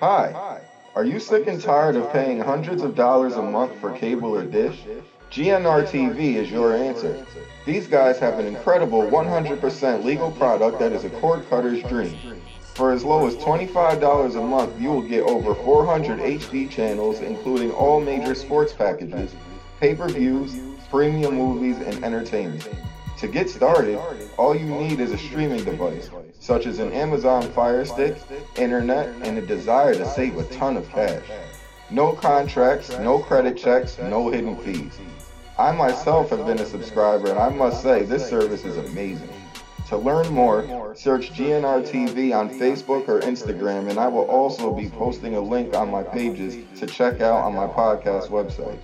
Hi. Are you sick and tired of paying hundreds of dollars a month for cable or dish? GNR TV is your answer. These guys have an incredible 100% legal product that is a cord cutter's dream. For as low as $25 a month, you will get over 400 HD channels, including all major sports packages, pay per views, premium movies, and entertainment. To get started, all you need is a streaming device, such as an Amazon Fire Stick, internet, and a desire to save a ton of cash. No contracts, no credit checks, no hidden fees. I myself have been a subscriber, and I must say, this service is amazing. To learn more, search GNR TV on Facebook or Instagram, and I will also be posting a link on my pages to check out on my podcast website.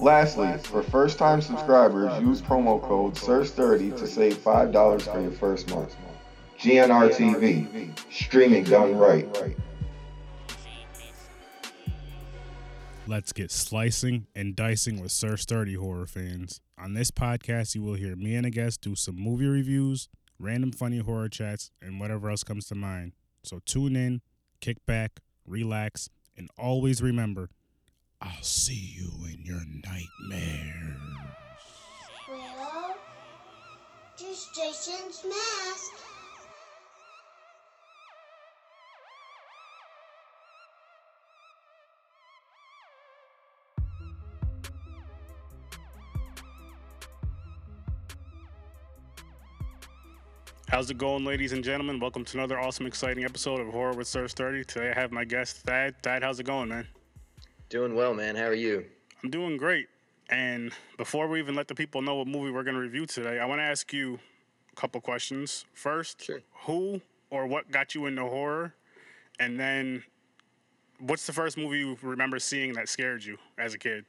Lastly, for first time subscribers, use promo code SIRS30 to save $5 for your first month. GNR TV, streaming done right. Let's get slicing and dicing with Sir Sturdy horror fans. On this podcast, you will hear me and a guest do some movie reviews, random funny horror chats, and whatever else comes to mind. So tune in, kick back, relax, and always remember I'll see you in your nightmares. Well, just Jason's mask. How's it going, ladies and gentlemen? Welcome to another awesome, exciting episode of Horror with Sir Sturdy. Today I have my guest, Thad. Thad, how's it going, man? Doing well, man. How are you? I'm doing great. And before we even let the people know what movie we're going to review today, I want to ask you a couple questions. First, Sure. who or what got you into horror? And then, what's the first movie you remember seeing that scared you as a kid?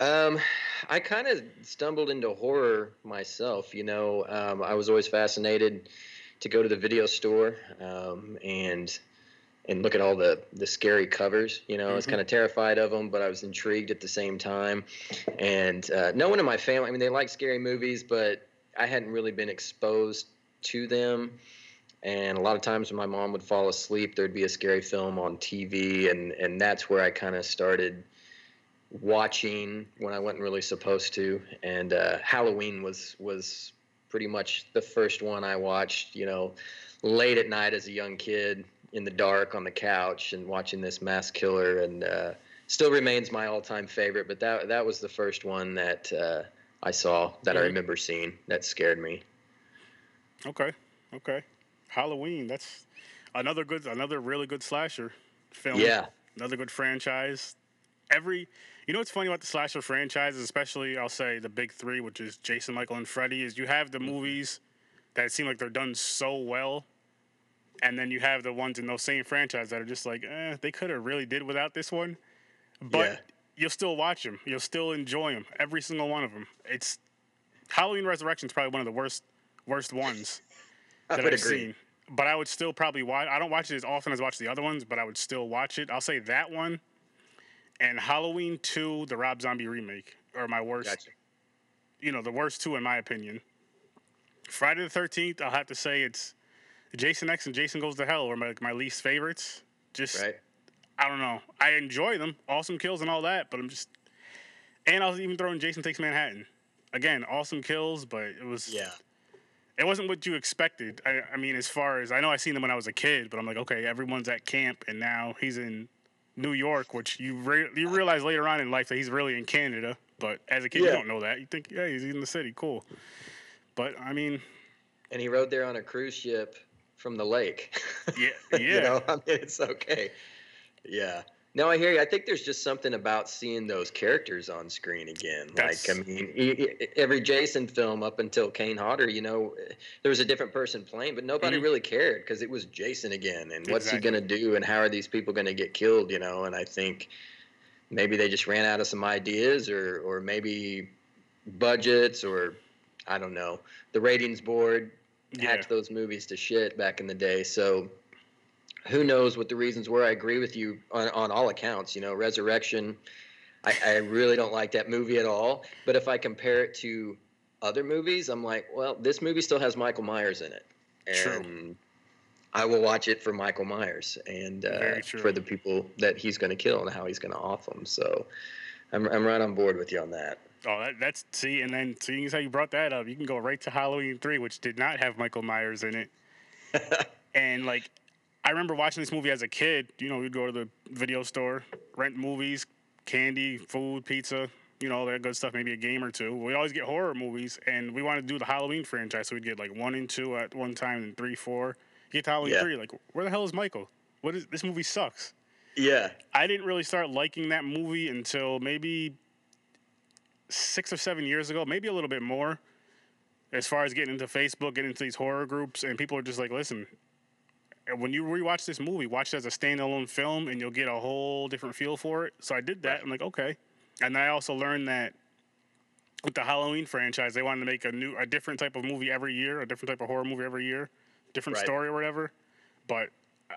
Um, I kind of stumbled into horror myself. You know, um, I was always fascinated to go to the video store um, and and look at all the the scary covers. You know, I was Mhm. kind of terrified of them, but I was intrigued at the same time. And uh, no one in my family, I mean, they like scary movies, but I hadn't really been exposed to them. And a lot of times when my mom would fall asleep, there'd be a scary film on TV, and and that's where I kind of started watching when I wasn't really supposed to. And uh, Halloween was was pretty much the first one I watched. You know, late at night as a young kid in the dark on the couch and watching this mass killer, and uh, still remains my all-time favorite. But that that was the first one that uh, I saw that I Mhm. remember seeing that scared me. Okay, okay. Halloween, that's another good, another really good slasher film. Yeah. another good franchise. Every, you know what's funny about the slasher franchises, especially I'll say the big three, which is Jason, Michael, and Freddy, is you have the Mm-hmm. movies that seem like they're done so well, and then you have the ones in those same franchise that are just like, eh, they could have really did without this one, but Yeah. you'll still watch them, you'll still enjoy them, every single one of them. It's Halloween Resurrection is probably one of the worst, worst ones that I've agree. seen. But I would still probably watch. I don't watch it as often as I watch the other ones, but I would still watch it. I'll say that one, and Halloween Two, the Rob Zombie remake, are my worst. Gotcha. You know, the worst two in my opinion. Friday the Thirteenth, I'll have to say it's Jason X and Jason Goes to Hell were my, my least favorites. Just Right. I don't know. I enjoy them, awesome kills and all that, but I'm just. And I was even throwing Jason Takes Manhattan. Again, awesome kills, but it was Yeah. it wasn't what you expected. I, I mean, as far as I know, I seen them when I was a kid, but I'm like, okay, everyone's at camp, and now he's in New York, which you re- you realize later on in life that he's really in Canada. But as a kid, you don't know that. You think, yeah, he's in the city, cool. But I mean, And he rode there on a cruise ship from the lake. yeah, yeah, you know, I mean, it's okay. Yeah. No, I hear you. I think there's just something about seeing those characters on screen again. That's- like, I mean, every Jason film up until Kane Hodder, you know, there was a different person playing, but nobody Mhm. really cared because it was Jason again. And what's Exactly. he going to do? And how are these people going to get killed? You know, and I think maybe they just ran out of some ideas or, or maybe budgets or I don't know. The ratings board yeah. hacked those movies to shit back in the day. So who knows what the reasons were? I agree with you on, on all accounts. You know, Resurrection, I, I really don't like that movie at all. But if I compare it to other movies, I'm like, well, this movie still has Michael Myers in it. True. And I will watch it for Michael Myers and uh, for the people that he's going to kill and how he's going to off them. So I'm, I'm right on board with you on that. Oh, that, that's see, and then seeing as how you brought that up, you can go right to Halloween three, which did not have Michael Myers in it. and like, I remember watching this movie as a kid. You know, we'd go to the video store, rent movies, candy, food, pizza, you know, all that good stuff. Maybe a game or two. We always get horror movies, and we wanted to do the Halloween franchise, so we'd get like one and two at one time, and three, four. You get to Halloween Yeah. three, like, where the hell is Michael? What is this movie? Sucks. Yeah. I didn't really start liking that movie until maybe six or seven years ago, maybe a little bit more. As far as getting into Facebook, getting into these horror groups, and people are just like, listen, when you rewatch this movie, watch it as a standalone film, and you'll get a whole different feel for it. So I did that. Right. I'm like, okay. And I also learned that with the Halloween franchise, they wanted to make a new, a different type of movie every year, a different type of horror movie every year, different Right. story or whatever. But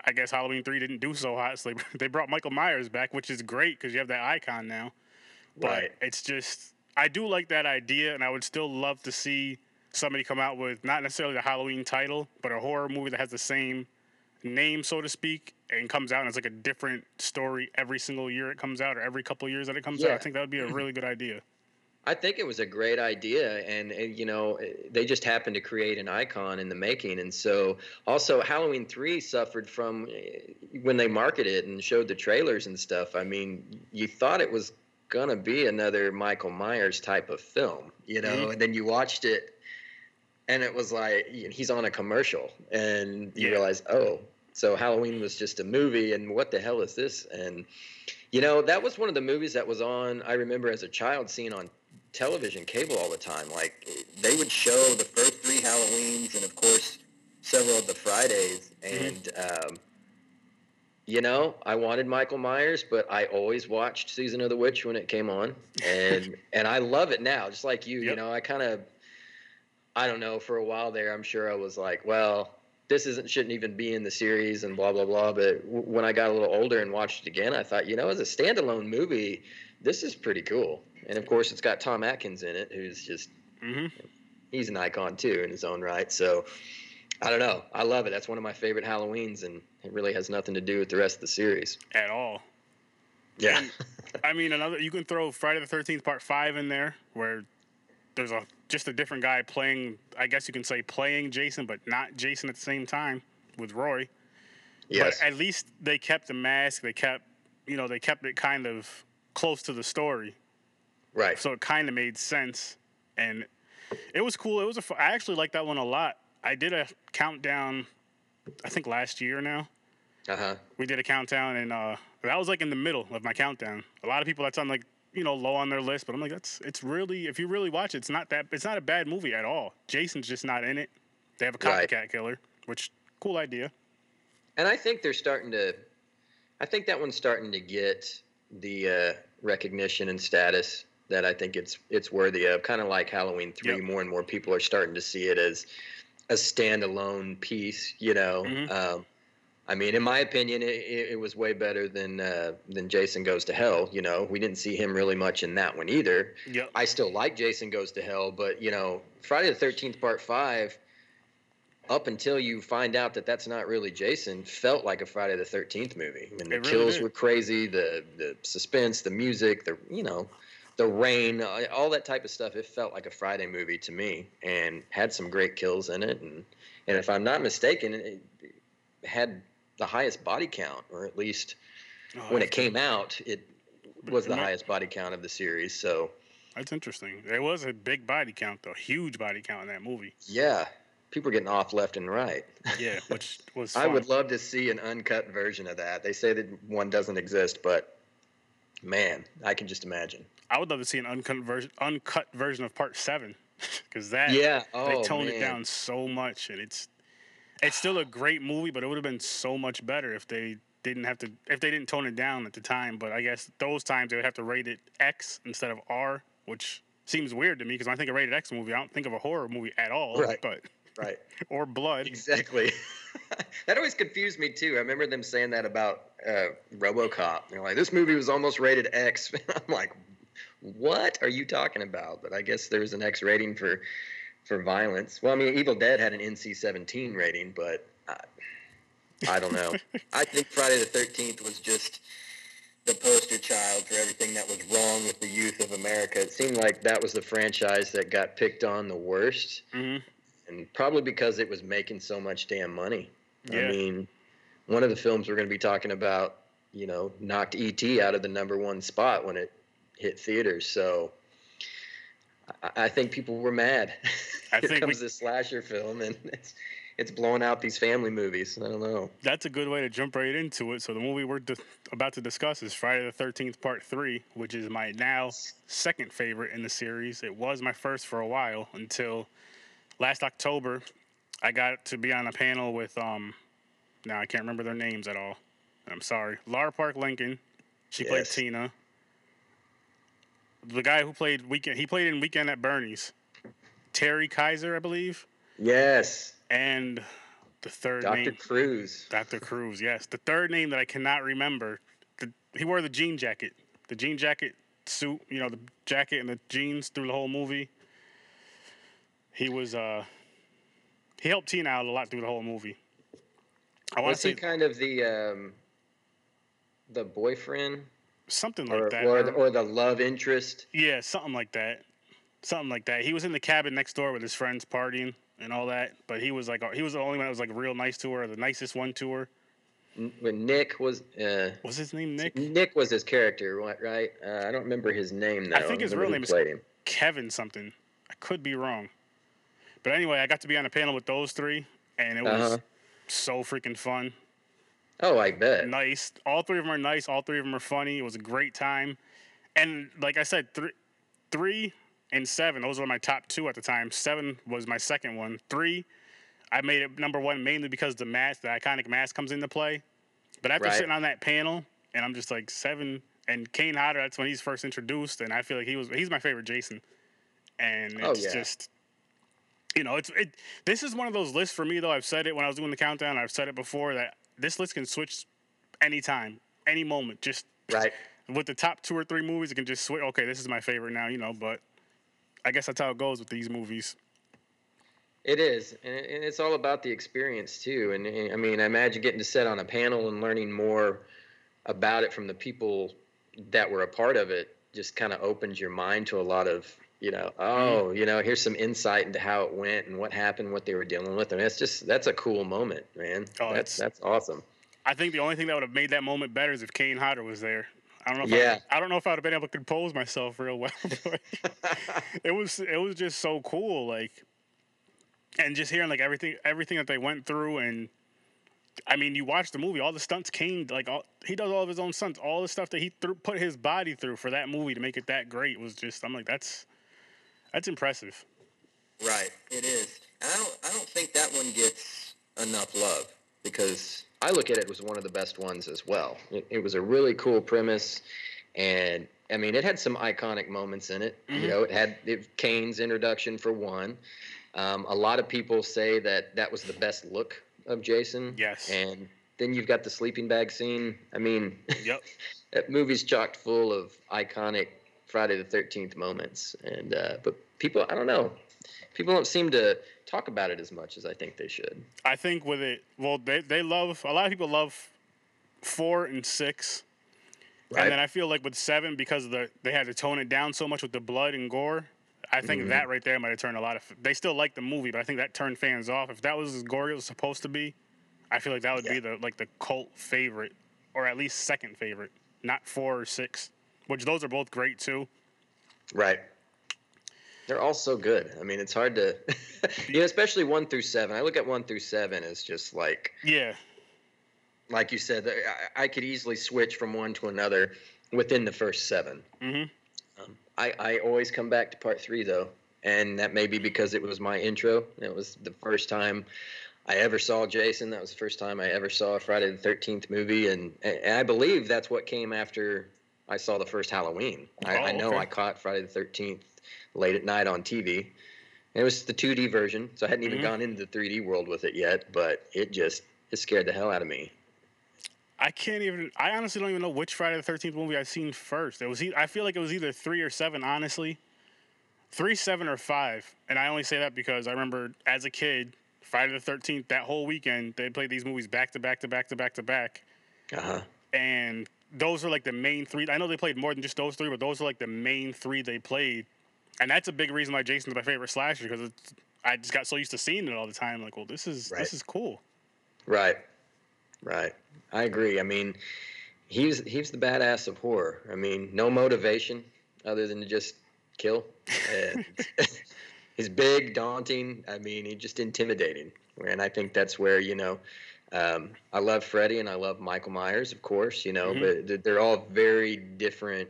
I guess Halloween three didn't do so hot, so they, they brought Michael Myers back, which is great because you have that icon now. But Right. it's just I do like that idea, and I would still love to see somebody come out with not necessarily the Halloween title, but a horror movie that has the same name, so to speak, and comes out and it's like a different story every single year it comes out, or every couple of years that it comes out. I think that would be a really good idea. I think it was a great idea, and, and you know eh, they just happened to create an icon in the making. And so, also Halloween three suffered from eh, when they marketed it and showed the trailers and stuff. I mean, you thought it was gonna be another Michael Myers type of film, you know, Mhm. and then you watched it, and it was like he's on a commercial, and you Yeah. realize, oh, so Halloween was just a movie, and what the hell is this? And you know, that was one of the movies that was on. I remember as a child seeing on television, cable all the time. Like they would show the first three Halloweens, and of course several of the Fridays. And um, you know, I wanted Michael Myers, but I always watched Season of the Witch when it came on, and and I love it now, just like you. You know, I kind of, I don't know, for a while there, I'm sure I was like, well. This isn't shouldn't even be in the series and blah blah blah. But w- when I got a little older and watched it again, I thought, you know, as a standalone movie, this is pretty cool. And of course, it's got Tom Atkins in it, who's just hmm he's an icon too in his own right. So I don't know. I love it. That's one of my favorite Halloweens, and it really has nothing to do with the rest of the series. At all. Yeah. And, I mean, another you can throw Friday the Thirteenth Part Five in there, where there's a just a different guy playing. I guess you can say playing Jason, but not Jason at the same time with Roy. yes. But at least they kept the mask. They kept, you know, they kept it kind of close to the story, right. so it kind of made sense. And it was cool. It was a. I actually like that one a lot. I did a countdown. I think last year now. Uh huh. we did a countdown and uh that was like in the middle of my countdown a lot of people that's on like you know low on their list but i'm like that's it's really if you really watch it it's not that it's not a bad movie at all jason's just not in it they have a Right. copycat killer which cool idea And I think they're starting to. I think that one's starting to get the uh, recognition and status that I think it's it's worthy of. Kind of like Halloween three, Yep. more and more people are starting to see it as a standalone piece. You know, Mhm. um, I mean, in my opinion, it, it, was way better than uh, than Jason Goes to Hell. You know, we didn't see him really much in that one either. yep I still like Jason Goes to Hell, but you know, Friday the Thirteenth Part Five, up until you find out that that's not really Jason, felt like a Friday the Thirteenth movie. And the really kills did. were crazy, the the suspense, the music, the you know, the rain, uh, all that type of stuff. It felt like a Friday movie to me, and had some great kills in it. And and if I'm not mistaken, it it had the highest body count, or at least Oh, when it came out, it was the highest body count of the series. So. that's interesting there was a big body count though huge body count in that movie Yeah, people are getting off left and right. yeah which was I would love to see an uncut version of that. They say that one doesn't exist, but man, I can just imagine. I would love to see an uncut version uncut version of part seven because that Yeah, they oh toned man. it down so much and it's it's still a great movie but it would have been so much better if they didn't have to if they didn't tone it down at the time but i guess those times they would have to rate it x instead of r which seems weird to me because i think of rated x movie i don't think of a horror movie at all Right. but Right, or blood exactly. that always confused me too. I remember them saying that about uh, RoboCop. They're like, "This movie was almost rated X." I'm like, "What are you talking about?" But I guess there's an X rating for for violence. Well, I mean, Evil Dead had an NC-17 rating, but uh, I don't know. I think Friday the Thirteenth was just the poster child for everything that was wrong with the youth of America. It seemed like that was the franchise that got picked on the worst, hmm and probably because it was making so much damn money. Yeah. I mean, one of the films we're going to be talking about, you know, knocked ET out of the number one spot when it hit theaters. So I, I think people were mad. I Here think we- comes this slasher film, and it's it's blowing out these family movies. I don't know. That's a good way to jump right into it. So the movie we're di- about to discuss is Friday the Thirteenth Part Three, which is my now second favorite in the series. It was my first for a while until last October. I got to be on a panel with um, now I can't remember their names at all. I'm sorry, Lar Park Lincoln. She played Tina. The guy who played Weekend, he played in Weekend at Bernie's. Terry Kiser, I believe, Yes, and the third Dr. name. Dr. Crews. Dr. Crews, yes. The third name that I cannot remember. The, he wore the jean jacket. The jean jacket suit, you know, the jacket and the jeans through the whole movie. He was uh he helped Tina out a lot through the whole movie. I want to Was he say kind of the um, the boyfriend something like or that. or the, or the love interest? yeah, something like that. Something like that. He was in the cabin next door with his friends partying and all that, but he was like he was the only one that was like real nice to her, the nicest one to her. When Nick was uh, Was his name Nick? Nick was his character, right? right? Uh, I don't remember his name though. I think his real name is him. Kevin something. I could be wrong. But anyway, I got to be on a panel with those three, and it was Uh-huh. so freaking fun. Oh, I bet. Nice. All three of them are nice. All three of them are funny. It was a great time. And like I said, three, three and seven, those were my top two at the time. Seven was my second one. Three, I made it number one mainly because the mask, the iconic mask, comes into play. But after Right. sitting on that panel, and I'm just like seven, and Kane Hodder, that's when he's first introduced, and I feel like he was he's my favorite Jason. And Oh, it's yeah. just you know, it's it. This is one of those lists for me, though. I've said it when I was doing the countdown. I've said it before that this list can switch anytime, any moment. Just Right. with the top two or three movies, it can just switch. Okay, this is my favorite now, you know. But I guess that's how it goes with these movies. It is, and, it's all about the experience too. And, and I mean, I imagine getting to sit on a panel and learning more about it from the people that were a part of it just kind of opens your mind to a lot of, you know, mm-hmm. oh, you know, here's some insight into how it went and what happened, what they were dealing with, and it's just that's a cool moment, man. Oh, that's that's awesome. I think the only thing that would have made that moment better is if Kane Hodder was there. I don't know. If Yeah. I, I don't know if I would have been able to compose myself real well. but it was it was just so cool, like, and just hearing like everything everything that they went through, and I mean, you watch the movie, all the stunts Kane like all he does all of his own stunts, all the stuff that he threw, put his body through for that movie to make it that great was just I'm like that's that's impressive. Right, it is. I don't. I don't think that one gets enough love because I look at it as one of the best ones as well. It, it was a really cool premise, and I mean, it had some iconic moments in it. Mhm. You know, it had it, Kane's introduction for one. Um, a lot of people say that that was the best look of Jason. Yes. And then you've got the sleeping bag scene. I mean, Yep. that movie's chocked full of iconic Friday the Thirteenth moments, and uh, but people, I don't know, people don't seem to talk about it as much as I think they should. I think with it, well, they they love a lot of people love four and six. Right. And then I feel like with seven, because of the they had to tone it down so much with the blood and gore, I think Mhm. that right there might have turned a lot of. They still like the movie, but I think that turned fans off. If that was as gory as it was supposed to be, I feel like that would be the like the cult favorite, or at least second favorite, not four or six. Which those are both great too. Right. They're all so good. I mean, it's hard to, you know, especially one through seven. I look at one through seven as just like, Yeah, like you said, I, I could easily switch from one to another within the first seven. hmm Um, I, I always come back to part three though, and that may be because it was my intro. It was the first time I ever saw Jason. That was the first time I ever saw a Friday the Thirteenth movie, and, and I believe that's what came after I saw the first Halloween. I, I Oh, know okay. I caught Friday the Thirteenth late at night on TV. It was the 2D version, so I hadn't even Mhm. gone into the 3D world with it yet, but it just it scared the hell out of me. I can't even. I honestly don't even know which Friday the Thirteenth movie I've seen first. It was. I feel like it was either three or seven. Honestly, three, seven, or five. And I only say that because I remember as a kid, Friday the Thirteenth. That whole weekend, they played these movies back to back to back to back to back, Uh huh. and those are like the main three. I know they played more than just those three, but those are like the main three they played, and that's a big reason why Jason's my favorite slasher because it's, I just got so used to seeing it all the time. Like, well, this is Right. this is cool. Right. Right. I agree. I mean, he's he's the badass of horror. I mean, no motivation other than to just kill. And he's big, daunting. I mean, he's just intimidating. And I think that's where you know. Um, I love Freddy and I love Michael Myers, of course, you know, Mhm. but they're all very different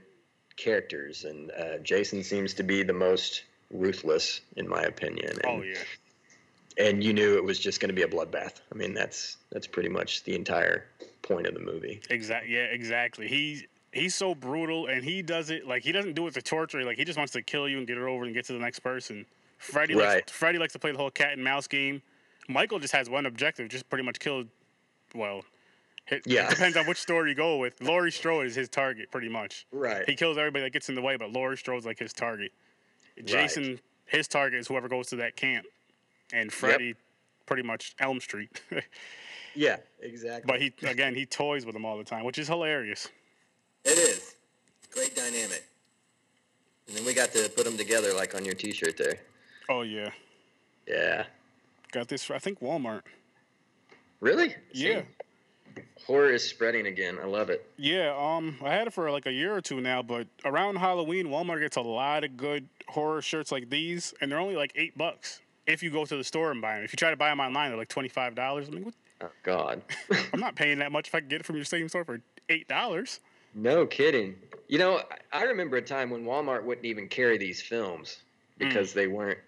characters, and uh, Jason seems to be the most ruthless, in my opinion. And, Oh yeah. and you knew it was just going to be a bloodbath. I mean, that's that's pretty much the entire point of the movie. Exactly. Yeah, exactly. He he's so brutal, and he does it like he doesn't do it to torture. Like he just wants to kill you and get it over and get to the next person. Freddy Right. likes Freddy likes to play the whole cat and mouse game. Michael just has one objective, just pretty much kill. Well, it, Yeah. it depends on which story you go with. Laurie Strode is his target, pretty much. Right. He kills everybody that gets in the way, but Laurie Strode's like his target. Jason, his target is whoever goes to that camp, and Freddy, pretty much Elm Street. Yeah, exactly. but he again he toys with them all the time, which is hilarious. it is great dynamic. And then we got to put them together, like on your T-shirt there. Oh yeah, Yeah. Got this. For, I think Walmart. Really? Yeah. See? Horror is spreading again. I love it. Yeah, um, I had it for like a year or two now, but around Halloween, Walmart gets a lot of good horror shirts like these, and they're only like eight bucks if you go to the store and buy them. If you try to buy them online, they're like twenty five dollars. I mean, what? Oh God. I'm not paying that much if I can get it from your same store for eight dollars. no kidding. You know, I I remember a time when Walmart wouldn't even carry these films because they weren't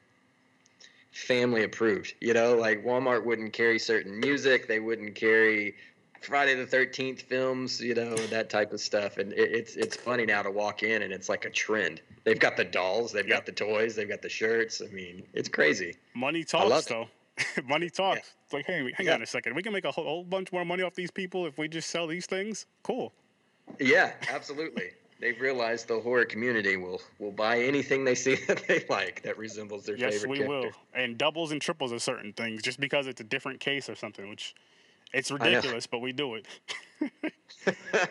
family approved. You know, like Walmart wouldn't carry certain music. They wouldn't carry Friday the Thirteenth films. You know, that type of stuff. And it, it's it's funny now to walk in and it's like a trend. They've got the dolls. They've got the toys. They've got the shirts. I mean, it's crazy. Money talks, though. money talks. It's like, hey, hang Yeah. on a second. We can make a whole, whole bunch more money off these people if we just sell these things. Cool. Yeah, absolutely. They've realized the horror community will will buy anything they see that they like that resembles their Yes, favorite we character. will. And doubles and triples of certain things just because it's a different case or something, which it's ridiculous, but we do it.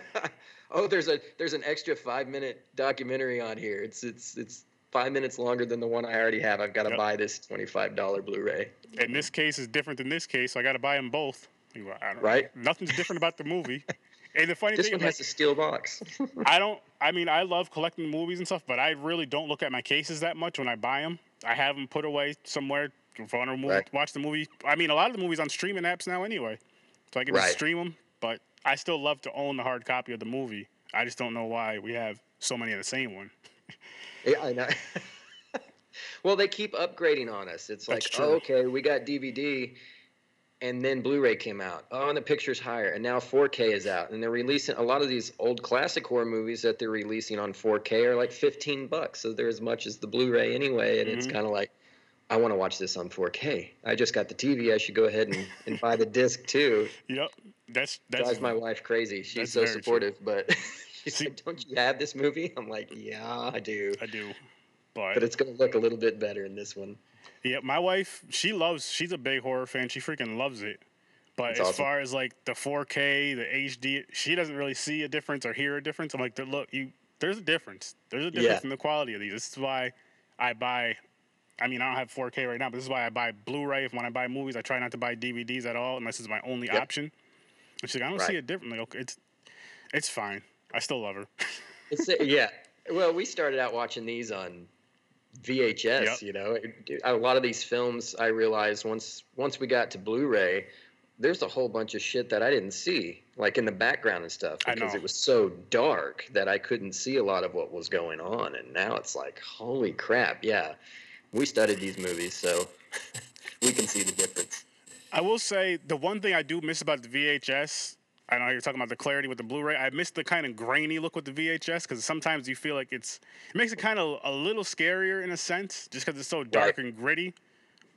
oh, there's a there's an extra five minute documentary on here. It's it's it's five minutes longer than the one I already have. I've got to Yep. buy this twenty five dollar Blu-ray. And this case is different than this case, so I got to buy them both. You go, I don't, Right. Nothing's different about the movie. And the funny This thing, one like, has a steel box. I don't. I mean, I love collecting movies and stuff, but I really don't look at my cases that much when I buy them. I have them put away somewhere if I want to movie, Right. watch the movie. I mean, a lot of the movies on streaming apps now anyway, so I can just stream them. But I still love to own the hard copy of the movie. I just don't know why we have so many of the same one. yeah, I know. well, they keep upgrading on us. It's like, That's true. oh, okay, we got DVD, and then Blu-ray came out. Oh, and the picture's higher, and now 4K is out, and they're releasing a lot of these old classic horror movies that they're releasing on 4K are like 15 bucks. So they're as much as the Blu-ray anyway, and it's Mhm. kind of like, I want to watch this on 4K. I just got the TV. I should go ahead and, and buy the disc too. Yep, that's that's Drives my wife crazy. She's so very true. supportive, but she's See- like, "Don't you have this movie?" I'm like, "Yeah, I do." I do. But, but it's gonna look a little bit better in this one. Yeah, my wife, she loves. She's a big horror fan. She freaking loves it. But That's as awesome. far as like the 4K, the HD, she doesn't really see a difference or hear a difference. I'm like, look, you, there's a difference. There's a difference Yeah. in the quality of these. This is why I buy. I mean, I don't have 4K right now, but this is why I buy Blu-ray. If when I buy movies, I try not to buy DVDs at all unless it's my only Yep. option. And she's like, I don't see Right. a difference. I'm like, okay, it's, it's fine. I still love her. It's yeah. Well, we started out watching these on VHS. Yep. You know, It- a lot of these films I realized once once we got to Blu-ray, there's a whole bunch of shit that I didn't see, like in the background and stuff, because it was so dark that I couldn't see a lot of what was going on. And now it's like, holy crap! Yeah, we studied these movies, so we can see the difference. I will say the one thing I do miss about the VHS. I know you're talking about the clarity with the Blu-ray. I miss the kind of grainy look with the VHS because sometimes you feel like it's it makes it kind of a little scarier in a sense, just because it's so dark Right. and gritty.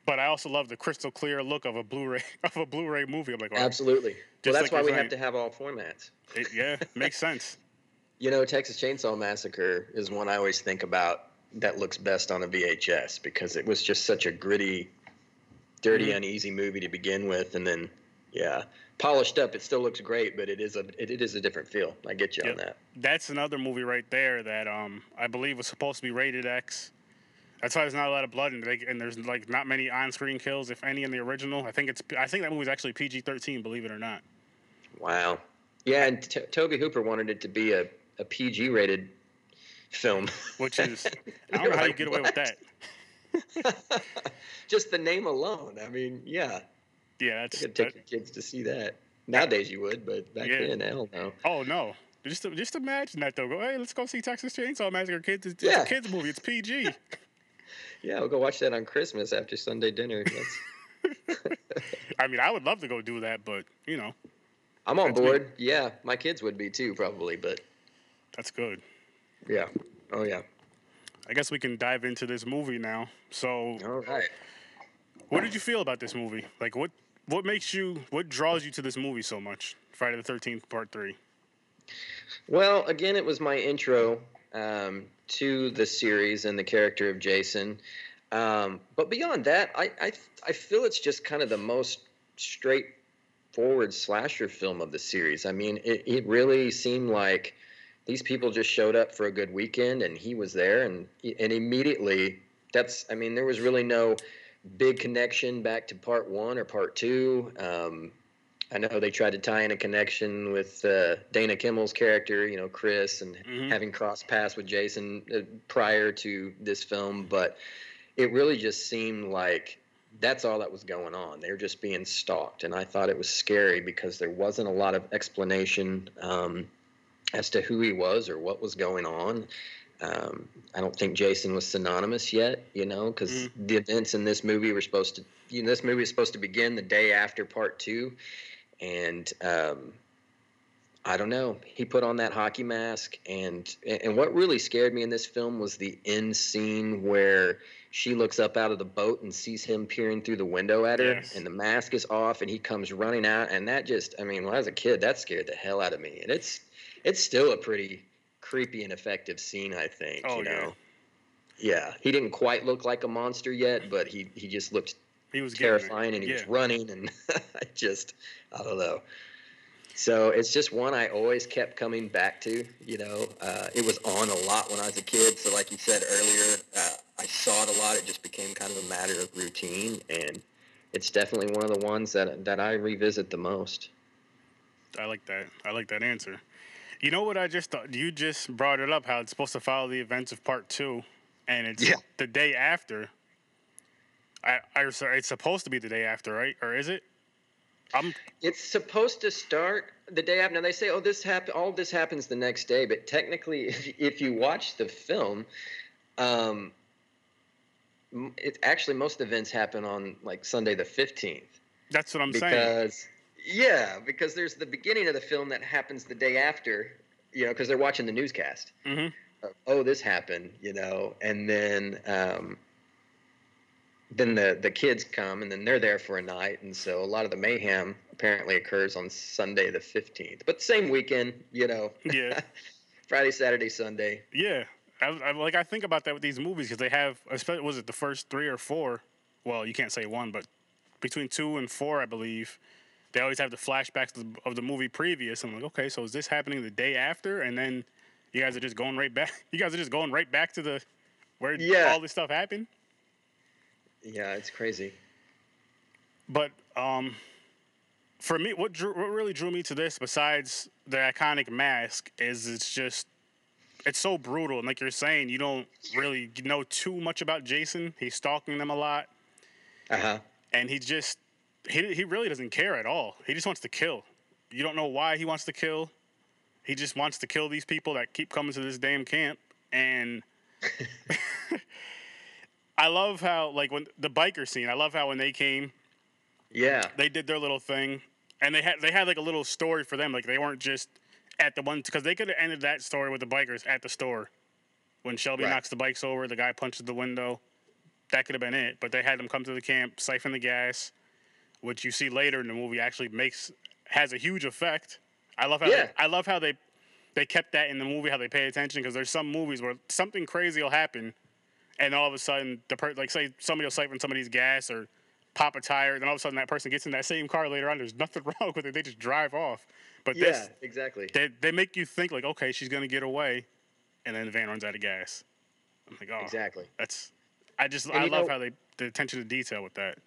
But I also love the crystal clear look of a Blu-ray of a Blu-ray movie. I'm like, wow, Absolutely. Well, that's like why we have to have all formats. it, yeah, makes sense. You know, Texas Chainsaw Massacre is one I always think about that looks best on a VHS because it was just such a gritty dirty, Mhm. uneasy movie to begin with, and then yeah, polished up. It still looks great, but it is a it, it is a different feel. I get you on that. That's another movie right there that um I believe was supposed to be rated X. That's why there's not a lot of blood and, they, and there's like not many on-screen kills, if any, in the original. I think it's I think that movie's actually PG-13, believe it or not. Wow. Yeah, and T- Tobe Hooper wanted it to be a, a PG rated film. Which is I don't know how you like, get away with that. Just the name alone. I mean, yeah, Yeah, you that's could take that- your kids to see that. Nowadays you would, but back Yeah. then, hell no. oh no. Just just imagine that though. Go, hey, let's go see Texas Chainsaw Massacre. Kids, it's, Yeah. a kids movie. It's PG. Yeah, we'll go watch that on Christmas after Sunday dinner. I mean, I would love to go do that, but you know, I'm on That's me. board. Yeah, my kids would be too, probably. But that's good. yeah, oh yeah. I guess we can dive into this movie now. So, All right. what did you feel about this movie? Like, what what makes you, what draws you to this movie so much? Friday the Thirteenth Part Three. Well, again, it was my intro um, to the series and the character of Jason. Um, but beyond that, I, I I feel it's just kind of the most straightforward slasher film of the series. I mean, it, it really seemed like these people just showed up for a good weekend, and he was there, and and immediately that's. I mean, there was really no big connection back to part one or part two. Um, I know they tried to tie in a connection with uh, Dana Kimmel's character, you know, Chris, and Mhm. having crossed paths with Jason uh, prior to this film, but it really just seemed like that's all that was going on. They were just being stalked, and I thought it was scary because there wasn't a lot of explanation um, as to who he was or what was going on. Um, I don't think Jason was synonymous yet, you know, because the events in this movie were supposed to, you know, this movie was supposed to begin the day after part two, and um, I don't know. He put on that hockey mask, and and what really scared me in this film was the end scene where she looks up out of the boat and sees him peering through the window at her, Yes. and the mask is off, and he comes running out, and that just, I mean, when I was a kid, that scared the hell out of me, and it's it's still a pretty creepy and effective scene, I think. Oh, you yeah. know. Yeah, he didn't quite look like a monster yet, but he he just looked He was terrifying and he yeah. was running and I just I don't know. So it's just one I always kept coming back to. You know, uh, it was on a lot when I was a kid. So like you said earlier, uh, I saw it a lot. It just became kind of a matter of routine, and it's definitely one of the ones that that I revisit the most. I like that. I like that answer. You know what I just thought? You just brought it up how it's supposed to follow the events of part two, and it's Yeah. the day after. I, I sorry, it's supposed to be the day after, right? Or is it? I'm It's supposed to start the day after. Now they say, "Oh, this. All this happens the next day," but technically, if, if you watch the film, um, it actually most events happen on like Sunday the fifteenth that's what I'm saying. because yeah, because there's the beginning of the film that happens the day after. You know, because they're watching the newscast. hmm of, oh, this happened, you know, and then um, then the the kids come, and then they're there for a night, and so a lot of the mayhem apparently occurs on Sunday the fifteenth, but same weekend, you know, Yeah. Friday, Saturday, Sunday. Yeah, I, I like I think about that with these movies because they have, was it the first three or four? Well, you can't say one, but between two and four, I believe, they always have the flashbacks of the, of the movie previous. I'm like, okay, so is this happening the day after? And then you guys are just going right back. You guys are just going right back to the where Yeah. all this stuff happened. Yeah, it's crazy. But um, for me, what drew, what really drew me to this, besides the iconic mask, is it's just it's so brutal. And like you're saying, you don't really know too much about Jason. He's stalking them a lot, Uh huh. and he just he he really doesn't care at all. He just wants to kill. You don't know why he wants to kill. He just wants to kill these people that keep coming to this damn camp. And I love how like when the biker scene. I love how when they came, Yeah. they did their little thing, and they had they had like a little story for them. Like they weren't just at the one because they could have ended that story with the bikers at the store when Shelly Right. knocks the bikes over, the guy punches the window. That could have been it, but they had them come to the camp, siphon the gas, which you see later in the movie actually makes has a huge effect. I love how Yeah. they, I love how they they kept that in the movie, how they pay attention because there's some movies where something crazy will happen, and all of a sudden the per- like say somebody will siphon somebody's gas or pop a tire, then all of a sudden that person gets in that same car later on. There's nothing wrong with it. They just drive off. But Yeah, this, exactly. they they make you think like, okay, she's gonna get away, and then the van runs out of gas. I'm like, oh, Exactly. that's. I just And I love know- how they the attention to detail with that.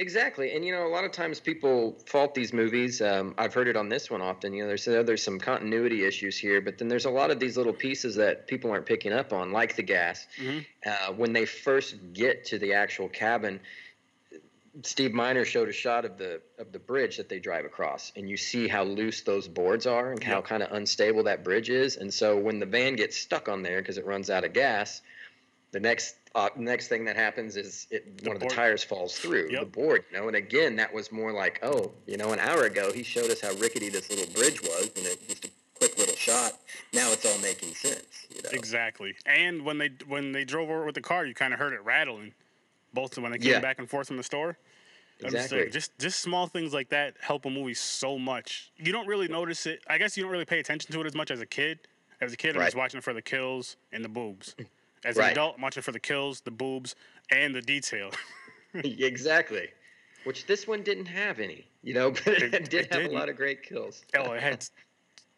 Exactly, and you know, a lot of times people fault these movies. Um, I've heard it on this one often. You know, there's oh, there's some continuity issues here, but then there's a lot of these little pieces that people aren't picking up on, like the gas. Mhm. Uh, when they first get to the actual cabin, Steve Miner showed a shot of the of the bridge that they drive across, and you see how loose those boards are and how Yep. kind of unstable that bridge is. And so when the van gets stuck on there because it runs out of gas, the next uh, next thing that happens is it one of the tires falls through the board. You know, and again, that was more like, oh, you know, an hour ago he showed us how rickety this little bridge was, and it just a quick little shot. Now it's all making sense. You know? Exactly. And when they when they drove over with the car, you kind of heard it rattling, both when they came Yeah. back and forth from the store. Just Exactly. just just small things like that help a movie so much. You don't really notice it. I guess you don't really pay attention to it as much as a kid. As a kid, I'm just watching it for the kills and the boobs. As Right. an adult, I'm watching for the kills, the boobs, and the detail. exactly. Which this one didn't have any, you know, but it, It- did it have didn't. a lot of great kills. oh, it had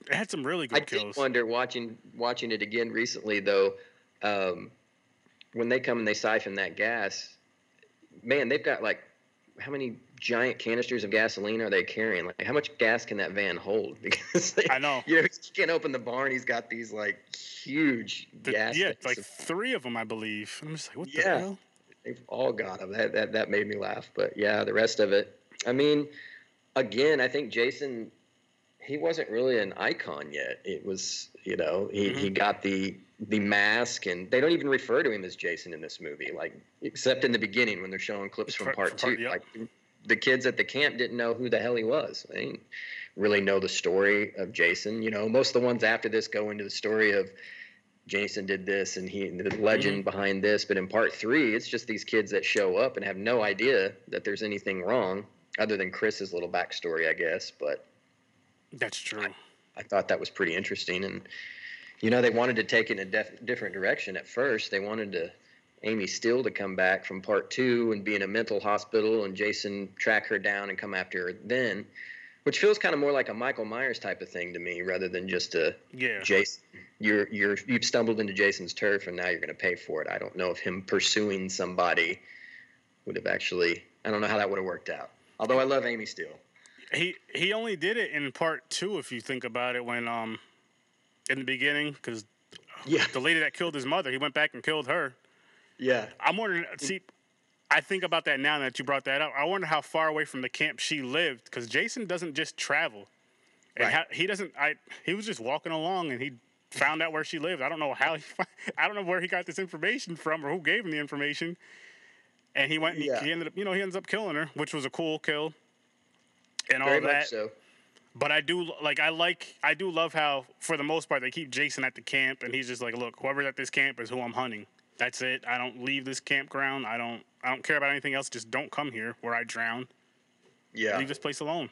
it had some really good kills. I did wonder watching watching it again recently though, um, when they come and they siphon that gas, man, they've got like how many giant canisters of gasoline are they carrying? Like how much gas can that van hold? Because I know. you know, you can't open the barn. He's got these like huge The- gas. yeah, like of- three of them, I believe. I'm just like, what the hell? They've all got them. That, that that made me laugh. But yeah, the rest of it. I mean, again, I think Jason, he wasn't really an icon yet. It was, you know, he, he mm-hmm. got the the mask, and they don't even refer to him as Jason in this movie, like except in the beginning when they're showing clips from part part- two. yep. Like the kids at the camp didn't know who the hell he was. They didn't really know the story of Jason. You know, most of the ones after this go into the story of Jason did this and he the legend mm-hmm. behind this. But in part three, it's just these kids that show up and have no idea that there's anything wrong, other than Chris's little backstory, I guess. But That's true. I thought that was pretty interesting. And you know, they wanted to take it in a def- different direction at first. They wanted to Amy Steele to come back from part two and be in a mental hospital, and Jason track her down and come after her then, which feels kind of more like a Michael Myers type of thing to me, rather than just a Yeah. Jason. You're you're you've stumbled into Jason's turf, and now you're going to pay for it. I don't know if him pursuing somebody would have actually. I don't know how that would have worked out. Although I love Amy Steele. He he only did it in part two, if you think about it, when um in the beginning, because Yeah, the lady that killed his mother, he went back and killed her. yeah. I'm wondering. See, I think about that now that you brought that up. I wonder how far away from the camp she lived, because Jason doesn't just travel. And Right. how, he doesn't. I he was just walking along and he found out where she lived. I don't know how. He, I don't know where he got this information from or who gave him the information. And he went. And Yeah. he, he ended up. You know, he ends up killing her, which was a cool kill. And all Very much that. so. But I do like I like I do love how for the most part they keep Jason at the camp and he's just like, look, whoever's at this camp is who I'm hunting. That's it. I don't leave this campground. I don't I don't care about anything else. Just don't come here where I drown. Yeah. Leave this place alone.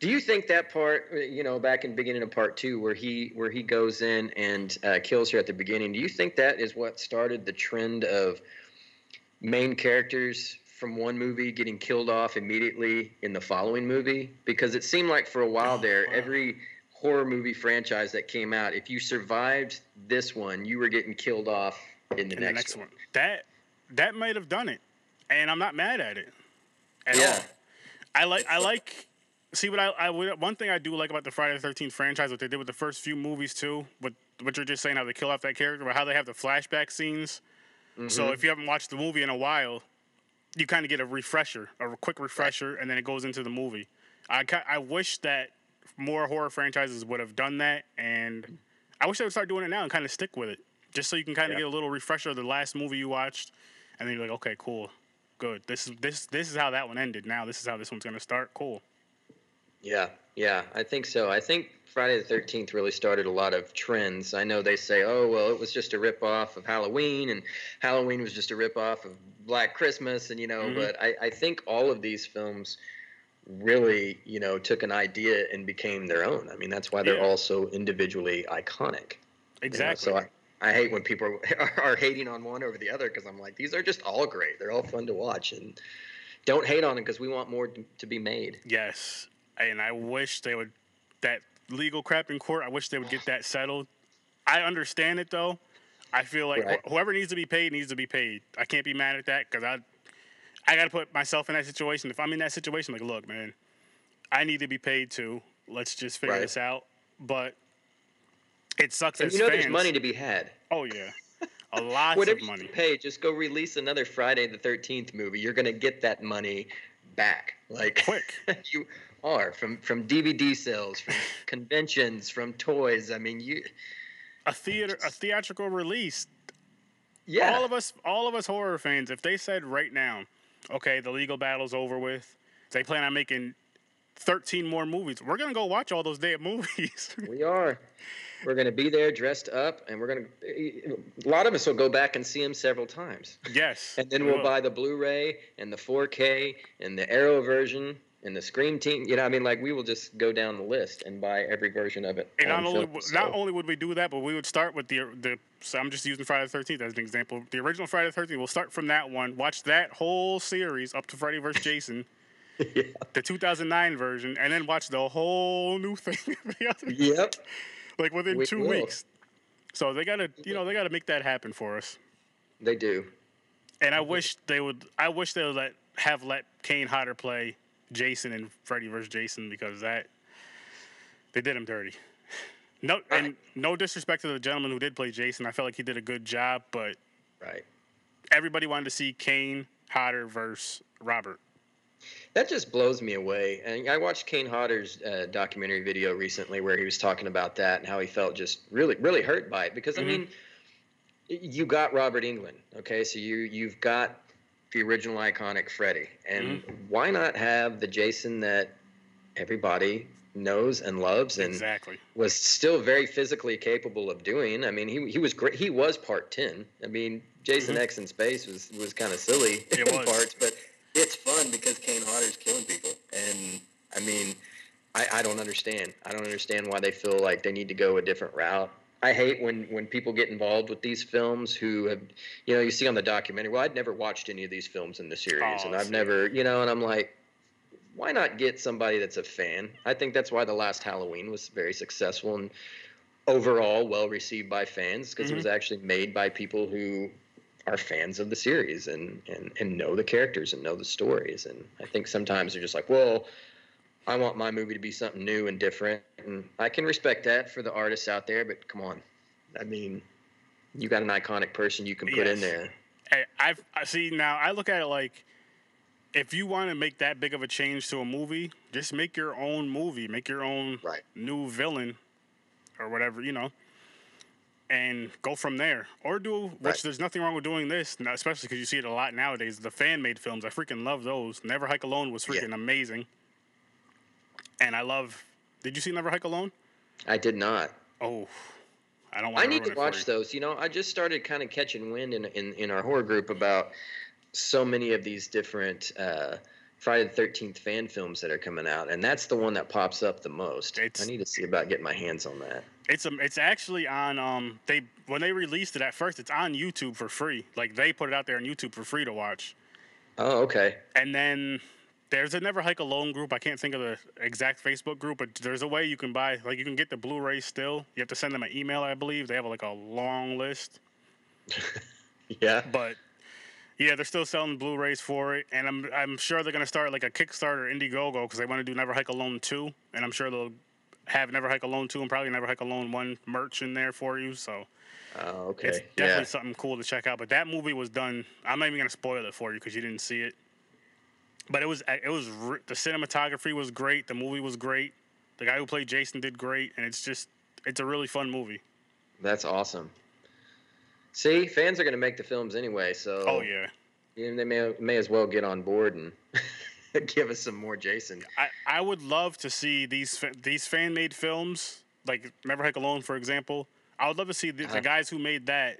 Do you think that part, you know, back in the beginning of part two, where he where he goes in and uh, kills her at the beginning, do you think that is what started the trend of main characters from one movie getting killed off immediately in the following movie? Because it seemed like for a while there, wow. every horror movie franchise that came out, if you survived this one, you were getting killed off in the, In next, the next one. one. That that might have done it. And I'm not mad at it. At Yeah. all. I like I like see what I, I one thing I do like about the Friday the Thirteenth franchise, what they did with the first few movies too, what what you're just saying how they kill off that character, but how they have the flashback scenes. So Mm-hmm. if you haven't watched the movie in a while, you kind of get a refresher, a quick refresher, and then it goes into the movie. I I wish that more horror franchises would have done that, and I wish they would start doing it now and kind of stick with it, just so you can kind of Yeah. get a little refresher of the last movie you watched, and then you're like, okay, cool, good. This is this this is how that one ended. Now this is how this one's gonna start. Cool. Yeah, yeah, I think so. I think Friday the Thirteenth really started a lot of trends. I know they say, "Oh, well, it was just a rip off of Halloween, and Halloween was just a rip off of Black Christmas," and you know. Mhm. But I, I think all of these films really, you know, took an idea and became their own. I mean, that's why they're Yeah. all so individually iconic. you know? Exactly. So I, I hate when people are, are hating on one over the other because I'm like, these are just all great. They're all fun to watch, and don't hate on them because we want more to be made. Yes, and I wish they would that legal crap in court. I wish they would get that settled. I understand it though. I feel like Right. wh- whoever needs to be paid needs to be paid. I can't be mad at that because I, I got to put myself in that situation. If I'm in that situation, like, look, man, I need to be paid too. Let's just figure Right. this out. But it sucks And you know, fans. there's money to be had. Oh yeah, a lot of money. can pay, just go release another Friday the Thirteenth movie. You're gonna get that money back, like Quick. you are from from DVD sales, from conventions, from toys. I mean, you, A theater, a theatrical release yeah, all of us all of us horror fans if they said right now okay the legal battle's over with they plan on making 13 more movies we're gonna go watch all those damn movies we are. We're gonna be there dressed up, and we're gonna. A lot of us will go back and see them several times, yes and then we we'll will. buy the Blu-ray and the 4K and the Arrow version and the Scream Team. You know, I mean, like we will just go down the list and buy every version of it. and not only film, so- not only would we do that but we would start with the the so i'm just using friday the 13th as an example the original friday the 13th we'll start from that one watch that whole series up to freddy vs jason Yeah. the 2009 version and then watch the whole new thing Yep. like within We two will. weeks so they gotta you know they gotta make that happen for us They do. And I wish they would. I wish they would let have let Kane Hodder play Jason and Freddy vs. Jason because that they did him dirty. No, and no disrespect to the gentleman who did play Jason. I felt like he did a good job, but Right. everybody wanted to see Kane Hodder versus Robert. That just blows me away. And I watched Kane Hodder's uh, documentary video recently where he was talking about that and how he felt just really, really hurt by it. Because I Mhm. mean, you got Robert Englund, okay? So you you've got the original iconic Freddy, and why not have the Jason that everybody knows and loves and Exactly. was still very physically capable of doing. I mean, he he was great. He was part ten. I mean, Jason Mhm. X in space was was kind of silly in parts, but it's fun because Kane Hodder's killing people. And I mean, I, I don't understand. I don't understand why they feel like they need to go a different route. I hate when when people get involved with these films who have, you know, you see on the documentary. Well, I'd never watched any of these films in the series, Oh, and I've never, you know, and I'm like, why not get somebody that's a fan? I think that's why the last Halloween was very successful and overall well received by fans because Mm-hmm. it was actually made by people who are fans of the series and, and and know the characters and know the stories. And I think sometimes they're just like, well, I want my movie to be something new and different. And I can respect that for the artists out there, but come on, I mean, you got an iconic person you can put in there. Hey, I've I see now. I look at it like if you want to make that big of a change to a movie, just make your own movie, make your own Right. new villain or whatever, you know, and go from there. Or do which Right. there's nothing wrong with doing this, especially because you see it a lot nowadays. The fan made films, I freaking love those. Never Hike Alone was Yeah. freaking amazing, and I love. Did you see Never Hike Alone? I did not. Oh, I don't I need to watch those. You know, I just started kind of catching wind in, in in our horror group about so many of these different uh, Friday the Thirteenth fan films that are coming out, and that's the one that pops up the most. It's- I need to see about getting my hands on that. It's um, it's actually on um they when they released it at first it's on YouTube for free. Like they put it out there on YouTube for free to watch. Oh, okay. And then there's a Never Hike Alone group. I can't think of the exact Facebook group, but there's a way you can buy like you can get the Blu-ray still. You have to send them an email, I believe. They have like a long list, Yeah. but yeah, they're still selling Blu-rays for it, and I'm I'm sure they're gonna start like a Kickstarter Indiegogo because they want to do Never Hike Alone two, and I'm sure they'll have Never Hike Alone two and probably Never Hike Alone one merch in there for you. So Oh, okay. It's definitely yeah. something cool to check out. But that movie was done. I'm not even gonna spoil it for you because you didn't see it. But it was it was the cinematography was great. The movie was great. The guy who played Jason did great, and it's just it's a really fun movie. That's awesome. See, fans are going to make the films anyway, so Oh yeah, they may may as well get on board and give us some more Jason. I, I would love to see these these fan made films like Never Hike Alone, for example. I would love to see the, Uh-huh. the guys who made that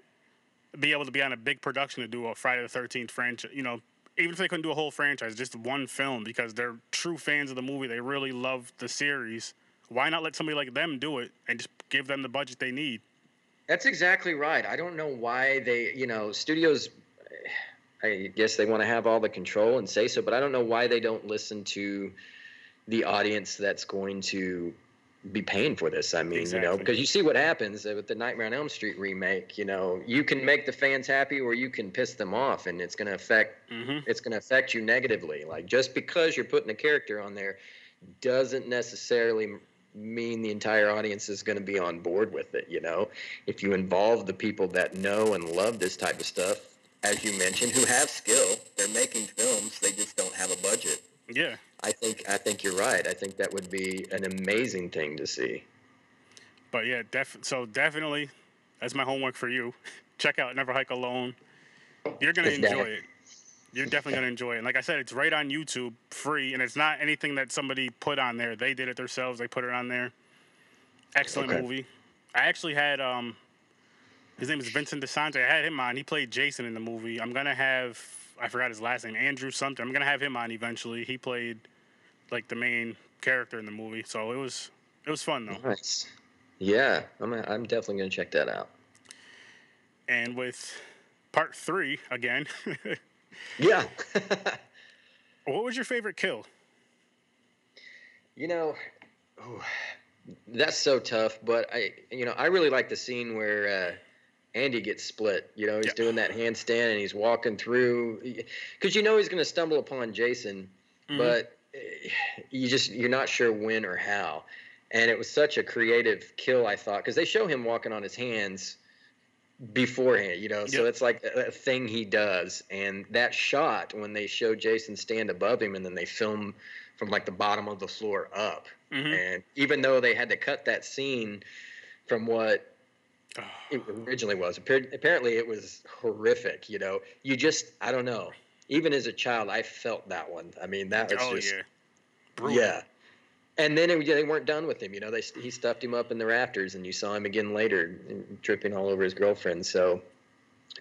be able to be on a big production to do a Friday the Thirteenth franchise. You know, even if they couldn't do a whole franchise, just one film because they're true fans of the movie. They really love the series. Why not let somebody like them do it and just give them the budget they need? That's exactly right. I don't know why they, you know, studios. Eh, I guess they want to have all the control and say so, but I don't know why they don't listen to the audience that's going to be paying for this. I mean, you know, because you see what happens with the Nightmare on Elm Street remake. You know, you can make the fans happy or you can piss them off, and it's going to affect hmm it's going to affect you negatively. Like just because you're putting a character on there doesn't necessarily mean the entire audience is going to be on board with it. You know, if you involve the people that know and love this type of stuff, as you mentioned, who have skill, they're making films, they just don't have a budget. Yeah. I think I think you're right. I think that would be an amazing thing to see. But yeah, def- so definitely, that's my homework for you. Check out Never Hike Alone. You're gonna enjoy it. You're definitely gonna enjoy it. And like I said, it's right on YouTube, free, and it's not anything that somebody put on there. They did it themselves. They put it on there. Excellent Okay. movie. I actually had um, his name is Vincente DiSanti. I had him on. He played Jason in the movie. I'm gonna have I forgot his last name, Andrew something. I'm gonna have him on eventually. He played like the main character in the movie, so it was it was fun though. Nice. Yeah, I'm I'm definitely going to check that out. and with part three again. Yeah. what was your favorite kill? You know, ooh, that's so tough. But I, you know, I really like the scene where uh, Andy gets split. You know, he's Yeah. doing that handstand and he's walking through, because you know he's going to stumble upon Jason, Mhm. but you just you're not sure when or how. And it was such a creative kill, I thought, because they show him walking on his hands beforehand, you know. So it's like a, thing he does. And that shot when they show Jason stand above him, and then they film from like the bottom of the floor up. Mhm. And even though they had to cut that scene from what it originally was, apparently it was horrific. You know, you just I don't know. Even as a child, I felt that one. I mean, that was oh just yeah, Brutal. yeah. And then it, they weren't done with him. You know, they he stuffed him up in the rafters, and you saw him again later, tripping all over his girlfriend. So,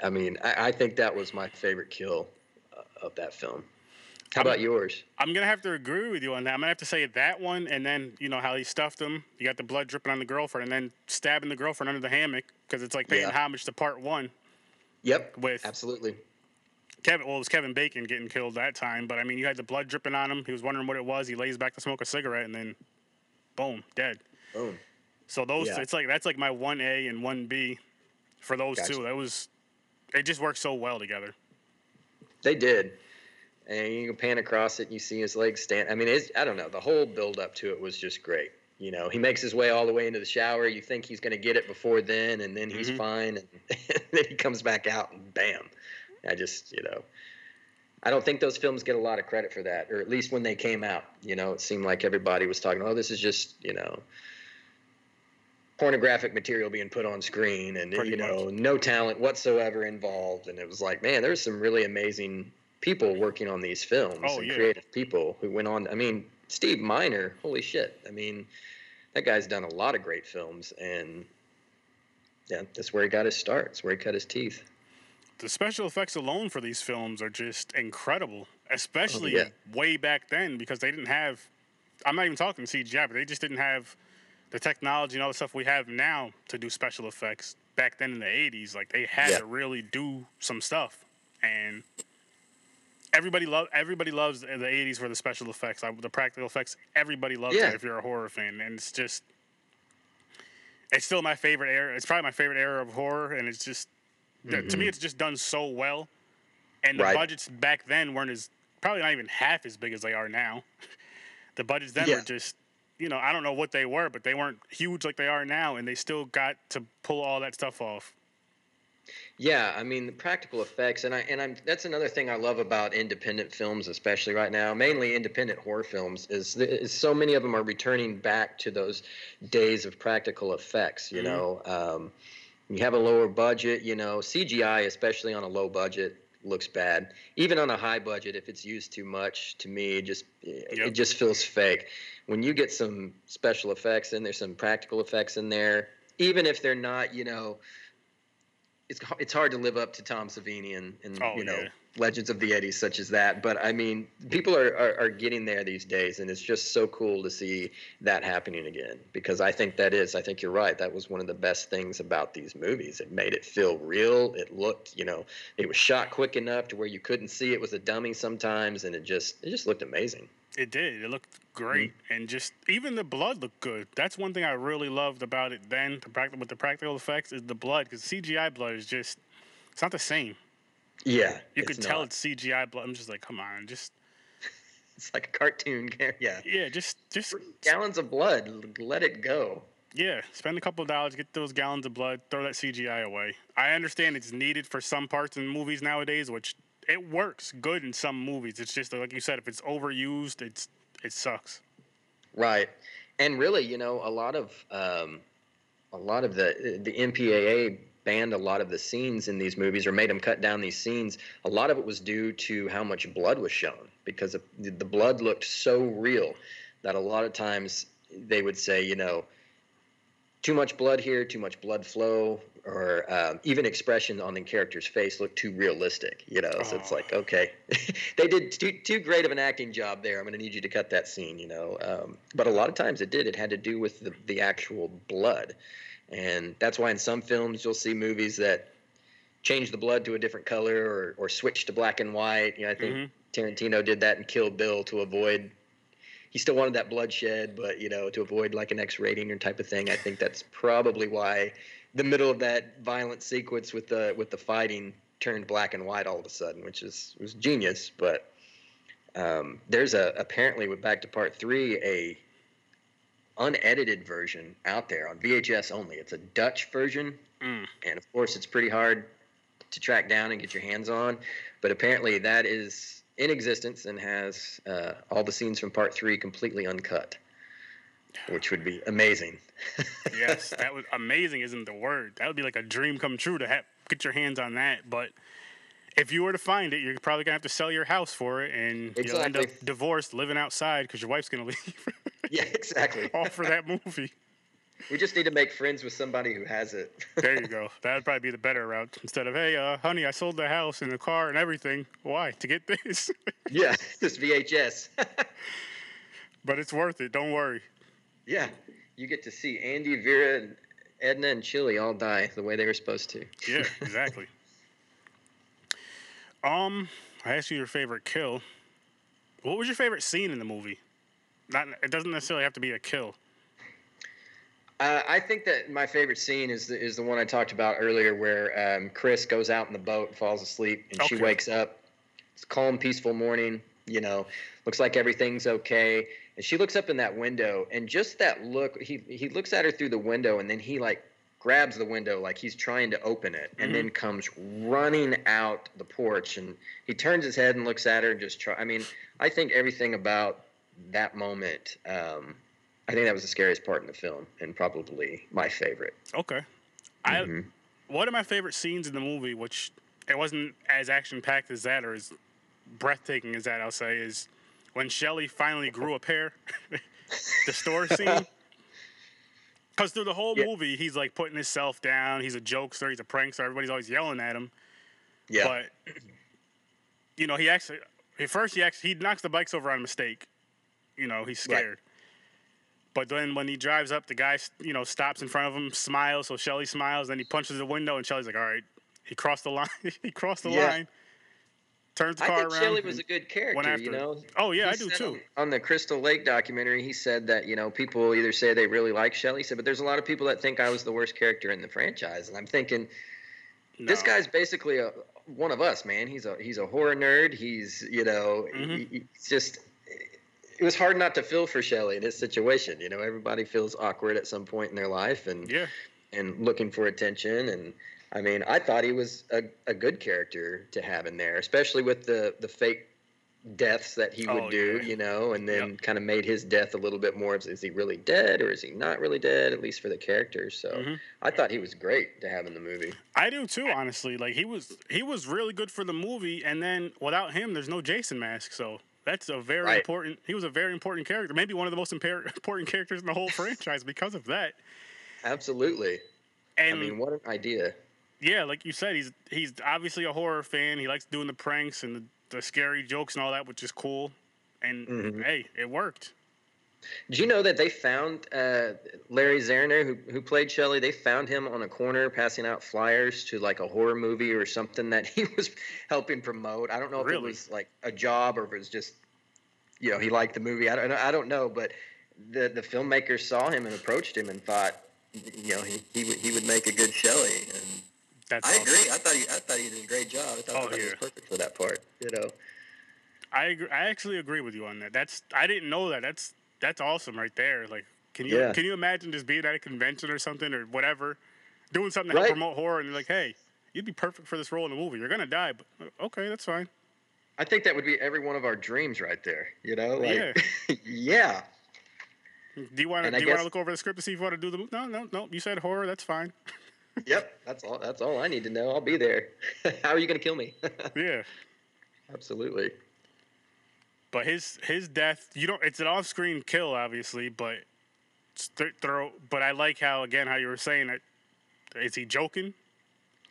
I mean, I, I think that was my favorite kill uh, of that film. How I'm- about yours? I'm gonna have to agree with you on that. I'm gonna have to say that one, and then you know how he stuffed him. You got the blood dripping on the girlfriend, and then stabbing the girlfriend under the hammock because it's like paying Yeah. homage to part one Yep, with absolutely. Kevin. Well, it was Kevin Bacon getting killed that time, but I mean, you had the blood dripping on him. He was wondering what it was. He lays back to smoke a cigarette, and then, boom, dead. Boom. So those, Yeah. it's like that's like my one A and one B for those Gotcha. two. That was, it just worked so well together. They did. And you can pan across it and you see his legs stand. I mean, it's, I don't know. The whole build up to it was just great. You know, he makes his way all the way into the shower. You think he's going to get it before then, and then he's Mhm. fine. And then he comes back out and bam. I just, you know, I don't think those films get a lot of credit for that, or at least when they came out. You know, it seemed like everybody was talking, oh, this is just, you know, pornographic material being put on screen and Pretty you know no talent whatsoever involved and it was like man there's some really amazing people working on these films Oh, and yeah. creative people who went on i mean steve miner holy shit i mean that guy's done a lot of great films and yeah that's where he got his start that's where he cut his teeth the special effects alone for these films are just incredible, oh, especially yeah. way back then because they didn't have. I'm not even talking CGI, but they just didn't have the technology and all the stuff we have now to do special effects. Back then in the '80s, like they had Yeah. to really do some stuff, and everybody love everybody loves the the '80s for the special effects, the practical effects. Everybody loves Yeah. it if you're a horror fan, and it's just. It's still my favorite era. It's probably my favorite era of horror, and it's just th- to me, it's just done so well. And the Mm-hmm. Right. budgets back then weren't as probably not even half as big as they are now. the budgets then Yeah. were just, you know, I don't know what they were, but they weren't huge like they are now, and they still got to pull all that stuff off. Yeah, I mean the practical effects, and I and I'm that's another thing I love about independent films, especially right now. Mainly independent horror films is, is so many of them are returning back to those days of practical effects. You Mhm. know, um, you have a lower budget. You know, CGI, especially on a low budget, looks bad. Even on a high budget, if it's used too much, to me, it just it Yep. just feels fake. When you get some special effects in there, some practical effects in there, even if they're not, you know it's it's hard to live up to Tom Savini and, and Oh you know yeah, Legends of the Eddie, such as that. But I mean, people are, are, are getting there these days, and it's just so cool to see that happening again. Because I think that is, I think you're right. That was one of the best things about these movies. It made it feel real. It looked, you know, it was shot quick enough to where you couldn't see it was a dummy sometimes, and it just it just looked amazing. It did. It looked great, mm-hmm. and just even the blood looked good. That's one thing I really loved about it. Then, with the practical effects, is the blood because CGI blood is just it's not the same. Yeah, You could tell not. it's CGI blood. I'm just like, come on, just it's like a cartoon. Yeah, yeah, just just gallons of blood. Let it go. yeah. Spend a couple of dollars, get those gallons of blood, throw that CGI away. I understand it's needed for some parts in movies nowadays, which it works good in some movies. It's just like you said, if it's overused, it's it sucks. Right, and really, you know, a lot of um, a lot of the the MPAA banned a lot of the scenes in these movies or made them cut down these scenes. A lot of it was due to how much blood was shown because the blood looked so real that a lot of times they would say, you know, too much blood here, too much blood flow, or um, even expression on the character's face looked too realistic. You know, so it's Oh. like, okay, they did too, too great of an acting job there. I'm going to need you to cut that scene. You know, um, but a lot of times it did. It had to do with the, the actual blood, and that's why in some films you'll see movies that change the blood to a different color or, or switch to black and white. You know, I think Mhm. Tarantino did that in Kill Bill to avoid he still wanted that bloodshed, but you know, to avoid like an X rating or type of thing. I think that's probably why the middle of that violent sequence with the with the fighting turned black and white all of a sudden, which is was genius. But um, there's a apparently with back to part three a unedited version out there on VHS only. It's a Dutch version, Mm. and of course, it's pretty hard to track down and get your hands on. But apparently, that is in existence and has uh, all the scenes from part three completely uncut, which would be amazing. yes, that was amazing. Isn't the word? That would be like a dream come true to have get your hands on that. But if you were to find it, you're probably gonna have to sell your house for it, and you'll end up divorced, living outside because your wife's gonna leave. yeah, exactly. all for that movie. We just need to make friends with somebody who has it. There you go. That would probably be the better route instead of, hey, uh, honey, I sold the house and the car and everything. Why? To get this. yeah, this VHS. but it's worth it. Don't worry. yeah, you get to see Andy, Vera, and Edna, and Chili all die the way they were supposed to. Yeah, exactly. um, I asked you your favorite kill. What was your favorite scene in the movie? Not. It doesn't necessarily have to be a kill. Uh, I think that my favorite scene is the, is the one I talked about earlier, where um, Chris goes out in the boat and falls asleep, and she wakes up. It's a calm, peaceful morning. You know, looks like everything's okay, and she looks up in that window, and just that look, he he looks at her through the window, and then he like grabs the window like he's trying to open it, and then comes running out the porch, and he turns his head and looks at her and just try. I mean, I think everything about that moment. Um, I think that was the scariest part in the film, and probably my favorite. Okay. I Mhm. one of my favorite scenes in the movie, which it wasn't as action packed as that or as breathtaking as that, I'll say, is when Shelly finally grew a pair. the store scene. Because through the whole Yeah. movie, he's like putting himself down. He's a jokester. He's a prankster. Everybody's always yelling at him. Yeah, But you know, he actually at first he actually he knocks the bikes over on a mistake. You know, he's Right. scared. But then when he drives up, the guy you know stops in front of him, smiles. So Shelly smiles. Then he punches the window, and Shelly's like, "All right, he crossed the line. he crossed the Yeah. line." Turns the car I car think around. Shelly was a good character. You know. Oh yeah, He I do too. On, on the Crystal Lake documentary, he said that you know people either say they really like Shelly, he said, but there's a lot of people that think I was the worst character in the franchise, and I'm thinking this guy's basically a one of us, man. He's a he's a horror nerd. He's you know Mhm. he- he's just. It was hard not to feel for Shelly in his situation. You know, everybody feels awkward at some point in their life, and Yeah, and looking for attention. And I mean, I thought he was a, a good character to have in there, especially with the the fake deaths that he would Oh, do, yeah. you know, and then kind of made his death a little bit more of is he really dead or is he not really dead, at least for the characters. So Mhm. I thought he was great to have in the movie. I do too. Honestly, like he was he was really good for the movie, and then without him, there's no Jason Mask. So that's a very Right. important. He was a very important character, maybe one of the most impar- important characters in the whole franchise because of that. Absolutely. And I mean, what an idea. yeah, like you said, he's he's obviously a horror fan. He likes doing the pranks and the, the scary jokes and all that, which is cool. And Mhm. hey, it worked. Did you know that they found uh, Larry Zerner, who who played Shelly? They found him on a corner passing out flyers to like a horror movie or something that he was helping promote. I don't know if it was like a job or if it was just, you know, he liked the movie. I don't know. I don't know, but the the filmmakers saw him and approached him and thought, you know, he he would he would make a good Shelly. And That's I awesome. agree. I thought he I thought he did a great job. I thought Oh, he was perfect for that part. You know. I agree, I actually agree with you on that. That's I didn't know that. That's that's awesome right there. Like, can you Yeah. can you imagine just being at a convention or something or whatever, doing something to Right. help promote horror, and they're like, hey, you'd be perfect for this role in the movie. You're gonna die, but uh, okay, that's fine. I think that would be every one of our dreams right there. You know, like, Yeah. yeah. Do you want to do you want to look over the script to see if you want to do the? No, no, no. You said horror. That's fine. Yep, that's all. That's all I need to know. I'll be there. How are you going to kill me? Yeah. Absolutely. But his his death, you don't. It's an off-screen kill, obviously, but th- throw. But I like how again how you were saying it. Is he joking?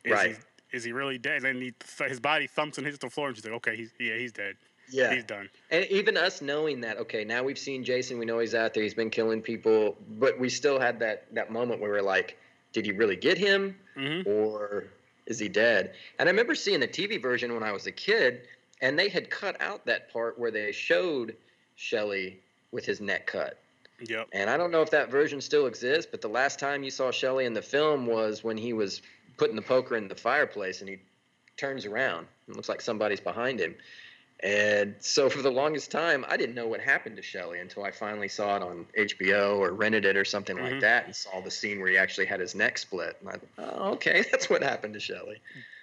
Is Right. He, is he really dead? And then he, th- his body thumps and hits the floor, and she's like, "Okay, he's yeah, he's dead. Yeah. He's done." And even us knowing that, okay, now we've seen Jason. We know he's out there. He's been killing people, but we still had that that moment where we're like, did you really get him, hmm or is he dead? And I remember seeing the TV version when I was a kid, and they had cut out that part where they showed Shelly with his neck cut. Yep. And I don't know if that version still exists, but the last time you saw Shelly in the film was when he was putting the poker in the fireplace and he turns around. It looks like somebody's behind him. And so for the longest time, I didn't know what happened to Shelly until I finally saw it on HBO or rented it or something Mhm. like that and saw the scene where he actually had his neck split. And I oh, okay, that's what happened to Shelly.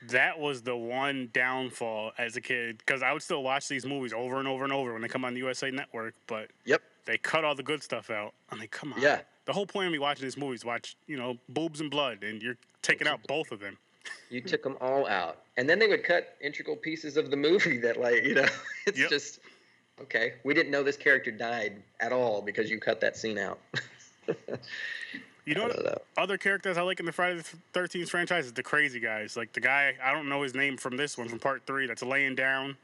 That was the one downfall as a kid because I would still watch these movies over and over and over when they come on the USA Network, but Yep. they cut all the good stuff out. I'm like, come on. Yeah. The whole point of me watching these movies, watch you know boobs and blood, and you're taking out both of them. You took them all out, and then they would cut integral pieces of the movie that, like, you know, it's Yep. just okay. We didn't know this character died at all because you cut that scene out. You know what know. other characters I like in the Friday the Thirteenth franchise is the crazy guys. Like the guy I don't know his name from this one from Part Three. That's laying down.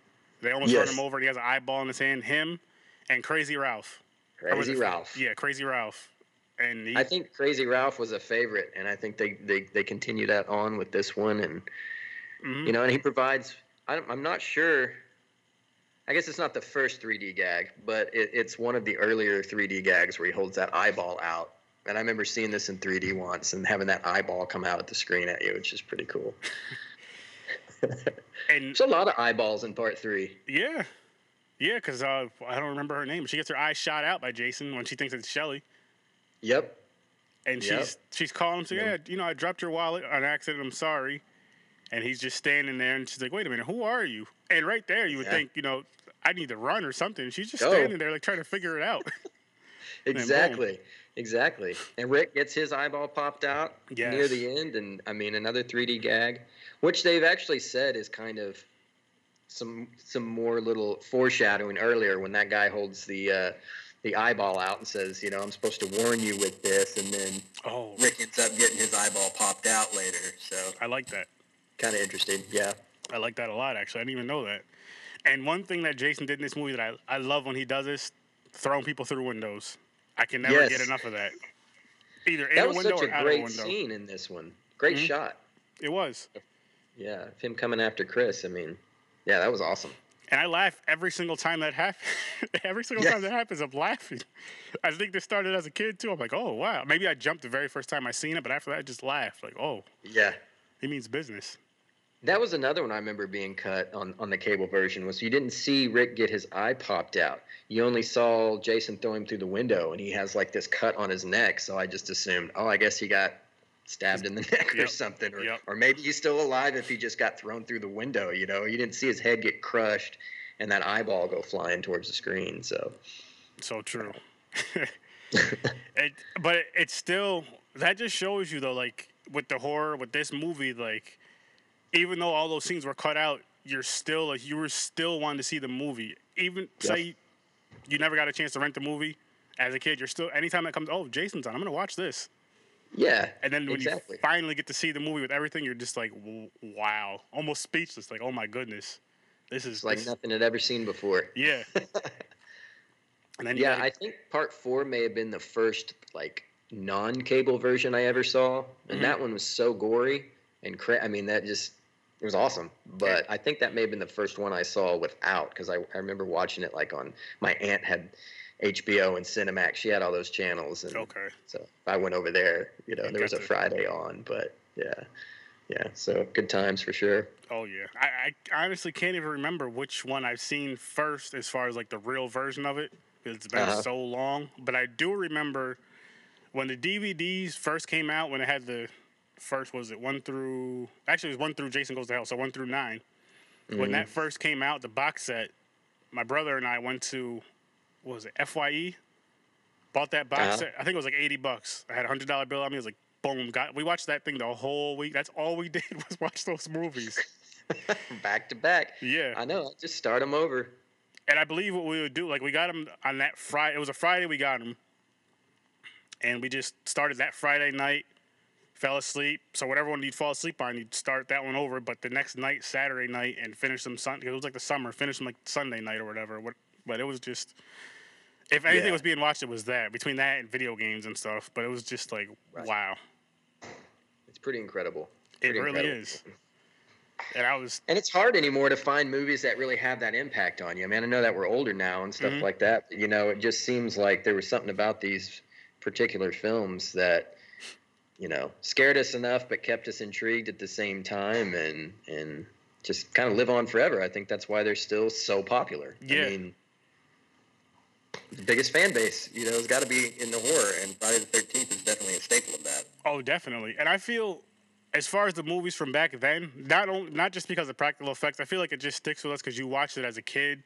They almost Yes. run him over. and He has an eyeball in his hand. Him and Crazy Ralph. Crazy it- Ralph. Yeah, Crazy Ralph. And he, I think Crazy Ralph was a favorite, and I think they they, they continue that on with this one, and mhm. you know, and he provides. I don't, I'm not sure. I guess it's not the first 3D gag, but it, it's one of the earlier 3D gags where he holds that eyeball out. And I remember seeing this in 3D once and having that eyeball come out at the screen at you, which is pretty cool. and There's a lot of eyeballs in part three. yeah, yeah, because uh, I don't remember her name. She gets her eyes shot out by Jason when she thinks it's Shelly. Yep. And Yep. she's she's calling him saying, Yeah. "Yeah, you know, I dropped your wallet on accident. I'm sorry." And he's just standing there, and she's like, "Wait a minute, who are you?" And right there, you would Yeah. think, you know, I need to run or something. She's just Go. standing there, like trying to figure it out. Exactly. Exactly. And Rick gets his eyeball popped out near the end, and I mean another 3D gag, which they've actually said is kind of some some more little foreshadowing earlier when that guy holds the uh, the eyeball out and says, you know, I'm supposed to warn you with this, and then oh, Rick ends up getting his eyeball popped out later. So I like that. kind of interesting. Yeah. I like that a lot. Actually, I didn't even know that. And one thing that Jason did in this movie that I, I love when he does this, throwing people through windows. I can never Yes. get enough of that. Either in That a was window such or a out of a great scene in this one. Great Mhm. shot. It was. Yeah, him coming after Chris. I mean, yeah, that was awesome. And I laugh every single time that happens. every single Yeah. time that happens, I'm laughing. I think this started as a kid too. I'm like, oh wow. Maybe I jumped the very first time I seen it, but after that, I just laughed. Like, oh, Yeah. he means business. That was another one I remember being cut on, on the cable version was you didn't see Rick get his eye popped out. You only saw Jason throw him through the window and he has like this cut on his neck. So I just assumed, oh, I guess he got stabbed in the neck or something. Or, Yep. or maybe he's still alive if he just got thrown through the window, you know. You didn't see his head get crushed and that eyeball go flying towards the screen. So So true. it, but it, it's still that just shows you though, like with the horror with this movie, like even though all those scenes were cut out, you're still like you were still wanting to see the movie. Even say you never got a chance to rent the movie as a kid, you're still anytime that comes, oh Jason's on, I'm gonna watch this. Yeah. And then when exactly. you finally get to see the movie with everything, you're just like, wow, almost speechless. Like, oh my goodness, this is it's like this- nothing I'd ever seen before. Yeah. and then Yeah, gotta- I think part four may have been the first like non-cable version I ever saw, and Mhm. that one was so gory and cra- I mean that just it was awesome. But I think that may have been the first one I saw without because I, I remember watching it like on my aunt had HBO and Cinemax. She had all those channels, and okay. so I went over there. You know, there was a to- Friday on, but yeah, yeah. So good times for sure. Oh yeah, I, I honestly can't even remember which one I've seen first as far as like the real version of it. It's been Uh-huh. so long, but I do remember when the DVDs first came out. When it had the first was it one through actually it was one through Jason Goes to Hell, so one through 9 When Mhm. that first came out, the box set, my brother and I went to what was it Fye, bought that box Uh-huh. set. I think it was like eighty bucks. I had a hundred dollar bill on me. It was like boom, got we watched that thing the whole week. That's all we did was watch those movies. back to back. Yeah. I know. Just start them over. And I believe what we would do, like we got them on that Friday. It was a Friday we got them, and we just started that Friday night. Fell asleep. So whatever one you'd fall asleep on, you'd start that one over. But the next night, Saturday night, and finish them Sunday. It was like the summer. Finish them like Sunday night or whatever. What? But it was just. If anything Yeah. was being watched, it was that between that and video games and stuff. But it was just like, Right. wow, It's pretty incredible. it really incredible. is. And I was, And it's hard anymore to find movies that really have that impact on you. I mean, I know that we're older now and stuff Mhm. like that. You know, it just seems like there was something about these particular films that, you know, scared us enough but kept us intrigued at the same time and and just kind of live on forever. I think that's why they're still so popular. Yeah. I mean, biggest fan base, you know, has got to be in the horror, and Friday the Thirteenth is definitely a staple of that. Oh, definitely. And I feel, as far as the movies from back then, not only, not just because of practical effects, I feel like it just sticks with us because you watched it as a kid.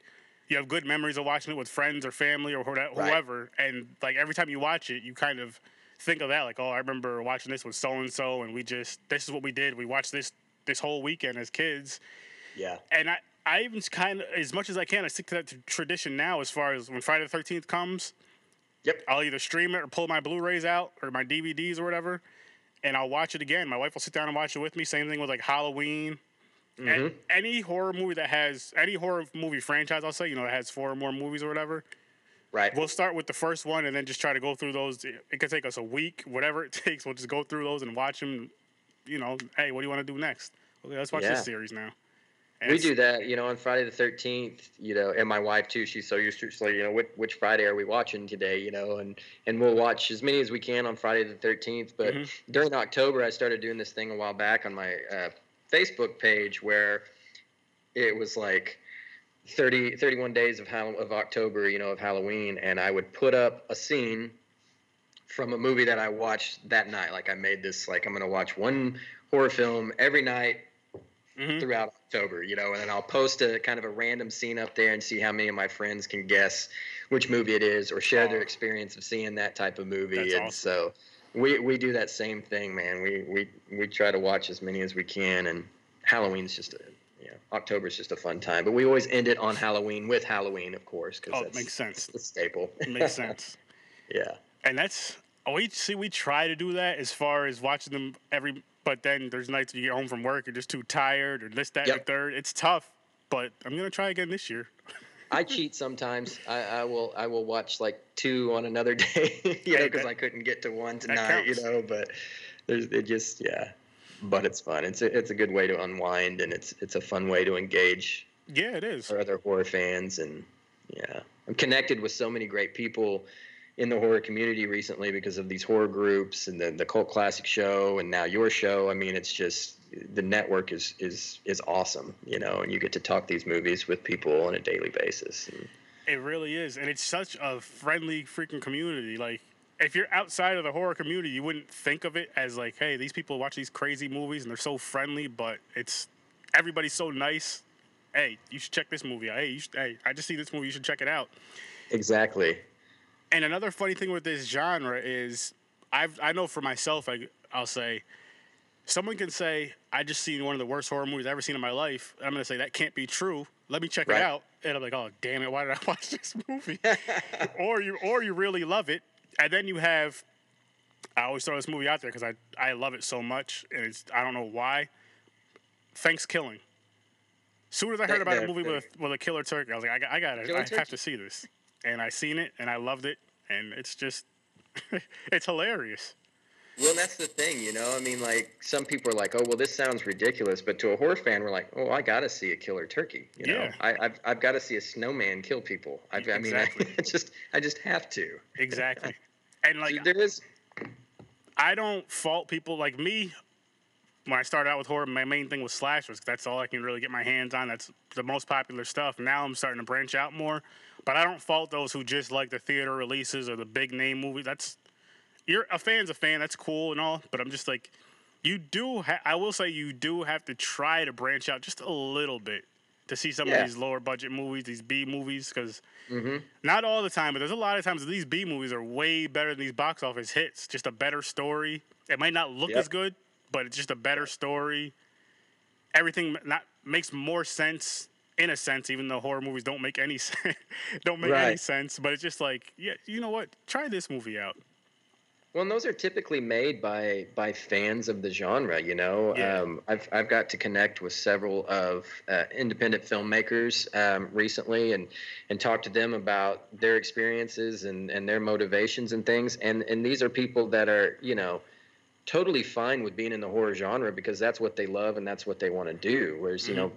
You have good memories of watching it with friends or family or whoever, Right. whoever, and like every time you watch it, you kind of think of that. Like, oh, I remember watching this with so and so, and we just this is what we did. We watched this this whole weekend as kids, Yeah. and I. I even kind of, as much as I can, I stick to that t- tradition now. As far as when Friday the Thirteenth comes, Yep. I'll either stream it or pull my Blu-rays out or my DVDs or whatever, and I'll watch it again. My wife will sit down and watch it with me. Same thing with like Halloween. Mm-hmm. And any horror movie that has any horror movie franchise, I'll say, you know, that has four or more movies or whatever. Right. We'll start with the first one and then just try to go through those. It it could take us a week, whatever it takes. We'll just go through those and watch them. You know, hey, what do you want to do next? Okay, let's watch Yeah. this series now. And we do that, you know, on Friday the Thirteenth. You know, and my wife too. She's so used to, so you know, which, which Friday are we watching today? You know, and and we'll watch as many as we can on Friday the Thirteenth. But Mhm. during October, I started doing this thing a while back on my uh, Facebook page where it was like 30, 31 days of Hall- of October, you know, of Halloween, and I would put up a scene from a movie that I watched that night. Like I made this, like I'm gonna watch one horror film every night Mhm. throughout October, you know, and then I'll post a kind of a random scene up there and see how many of my friends can guess which movie it is or share their Oh. experience of seeing that type of movie. That's and awesome. so we we do that same thing, man. We we we try to watch as many as we can and Halloween's just a you know, October's just a fun time, but we always end it on Halloween with Halloween, of course, because Oh, it makes sense. the staple. It makes sense. yeah. and that's oh, we see we try to do that as far as watching them every but then there's nights you get home from work you're just too tired or this that Yep. third it's tough but i'm gonna try again this year I cheat sometimes. I, I will I will watch like two on another day, you know, because I couldn't get to one tonight, you know. But there's it just yeah, but it's fun. It's a, it's a good way to unwind, and it's it's a fun way to engage yeah it is for other horror fans, and yeah, I'm connected with so many great people in the horror community recently because of these horror groups and the the cult classic show, and now your show. I mean, it's just the network is is is awesome, you know, and you get to talk these movies with people on a daily basis. And, it really is and it's such a friendly freaking community like if you're outside of the horror community you wouldn't think of it as like hey these people watch these crazy movies and they're so friendly but it's everybody's so nice hey you should check this movie out hey you should, hey i just see this movie you should check it out Exactly. And another funny thing with this genre is, I've I know for myself, I I'll say, someone can say I just seen one of the worst horror movies I've ever seen in my life. I'm gonna say that can't be true. Let me check Right. it out, and I'm like, oh damn it, why did I watch this movie? or you or you really love it, and then you have I always throw this movie out there because I I love it so much, and it's I don't know why. Thanksgiving. Soon as I heard about a movie with with a killer turkey, I was like, I, got- I got it. I have to see this, and I seen it, and I loved it, and it's just, it's hilarious. Well, that's the thing, you know. I mean, like some people are like, "Oh, well, this sounds ridiculous," but to a horror fan, we're like, "Oh, I got to see a killer turkey." You know, Yeah. I, I've I've got to see a snowman kill people. I, I mean, I, Exactly. just I just have to. Exactly. And like there is I don't fault people like me. When I started out with horror, my main thing was slashers. That's all I can really get my hands on. That's the most popular stuff. Now I'm starting to branch out more, but I don't fault those who just like the theater releases or the big name movies. That's you're a fan's a fan. That's cool and all, but I'm just like, you do. Ha- I will say you do have to try to branch out just a little bit to see some Yeah. of these lower budget movies, these B movies, because Mhm. not all the time, but there's a lot of times these B movies are way better than these box office hits. Just a better story. It might not look Yep. as good, but it's just a better story. Everything not makes more sense in a sense, even though horror movies don't make any sense. don't make any sense. But it's just like, yeah, you know what? Try this movie out. Well, and those are typically made by by fans of the genre. You know, Yeah. um, I've I've got to connect with several of uh, independent filmmakers um, recently, and and talk to them about their experiences and and their motivations and things. And and these are people that are you know totally fine with being in the horror genre because that's what they love and that's what they want to do. Whereas you know.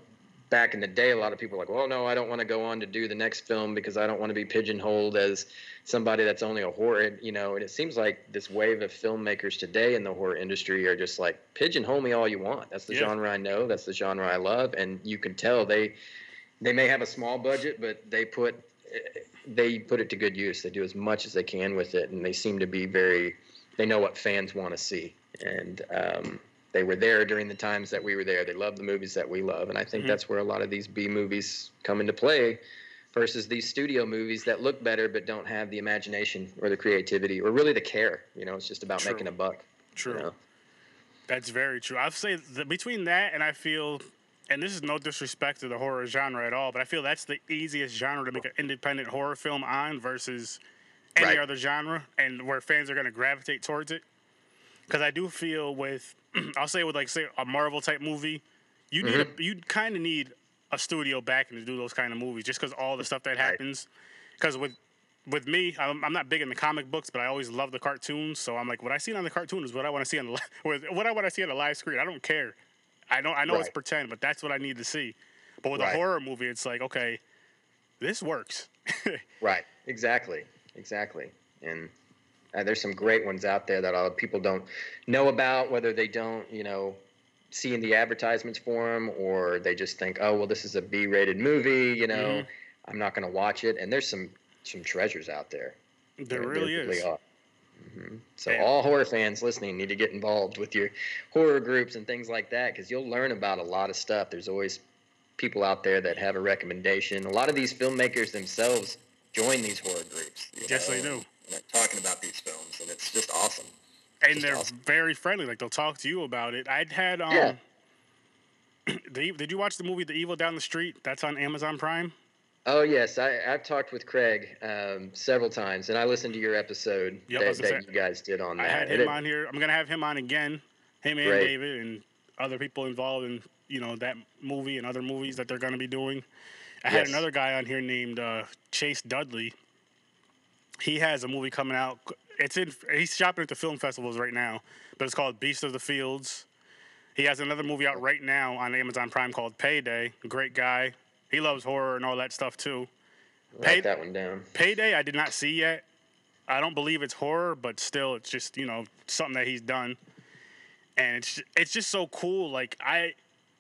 Back in the day, a lot of people were like, "Well, no, I don't want to go on to do the next film because I don't want to be pigeonholed as somebody that's only a horror, you know, and it seems like this wave of filmmakers today in the horror industry are just like pigeonhole me all you want. That's the Yeah. genre I know, that's the genre I love, and you can tell they they may have a small budget, but they put they put it to good use. They do as much as they can with it, and they seem to be very they know what fans want to see, and um, they were there during the times that we were there. They love the movies that we love, and I think Mhm. that's where a lot of these B movies come into play versus these studio movies that look better but don't have the imagination or the creativity or really the care. You know, it's just about True. making a buck. True. You know? That's very true. I'd say that between that and I feel, and this is no disrespect to the horror genre at all, but I feel that's the easiest genre to make an independent horror film on versus any Right. other genre, and where fans are going to gravitate towards it. Because I do feel with, I'll say with like say a Marvel type movie, you need Mm-hmm. a, you kind of need a studio backing to do those kind of movies, just because all the stuff that happens. Because with with me, I'm, I'm not big in the comic books, but I always love the cartoons. So I'm like, what I see on the cartoon is what I want to see on the li- what I want to see on the live screen. I don't care. I know I know it's pretend, but that's what I need to see. But with Right. a horror movie, it's like, okay, this works. Right. Exactly. Exactly. And uh, there's some great ones out there that a lot of people don't know about, whether they don't, you know, see in the advertisements for them, or they just think, oh, well, this is a B-rated movie. You know, Mhm. I'm not going to watch it. And there's some some treasures out there. there really is. are. hmm So all horror fans listening need to get involved with your horror groups and things like that because you'll learn about a lot of stuff. There's always people out there that have a recommendation. A lot of these filmmakers themselves join these horror groups. Yes, they know, do. And they're talking about these films, and it's just awesome. and Just they're awesome. very friendly. Like they'll talk to you about it. I'd had um. Yeah. the, did you watch the movie The Evil Down the Street? That's on Amazon Prime. Oh yes, I, I've talked with Craig um, several times, and I listened to your episode Yep, that, that say- you guys did on that. I had him it- on here. I'm gonna have him on again. Him and Great. David and other people involved in you know that movie and other movies that they're gonna be doing. I had another guy on here named uh, Chase Dudley. He has a movie coming out. It's in. He's shopping at the film festivals right now, but it's called Beast of the Fields. He has another movie out right now on Amazon Prime called Payday. Great guy. He loves horror and all that stuff too. write paid- that one down. Payday, I did not see yet. I don't believe it's horror, but still, it's just you know something that he's done, and it's it's just so cool. Like I,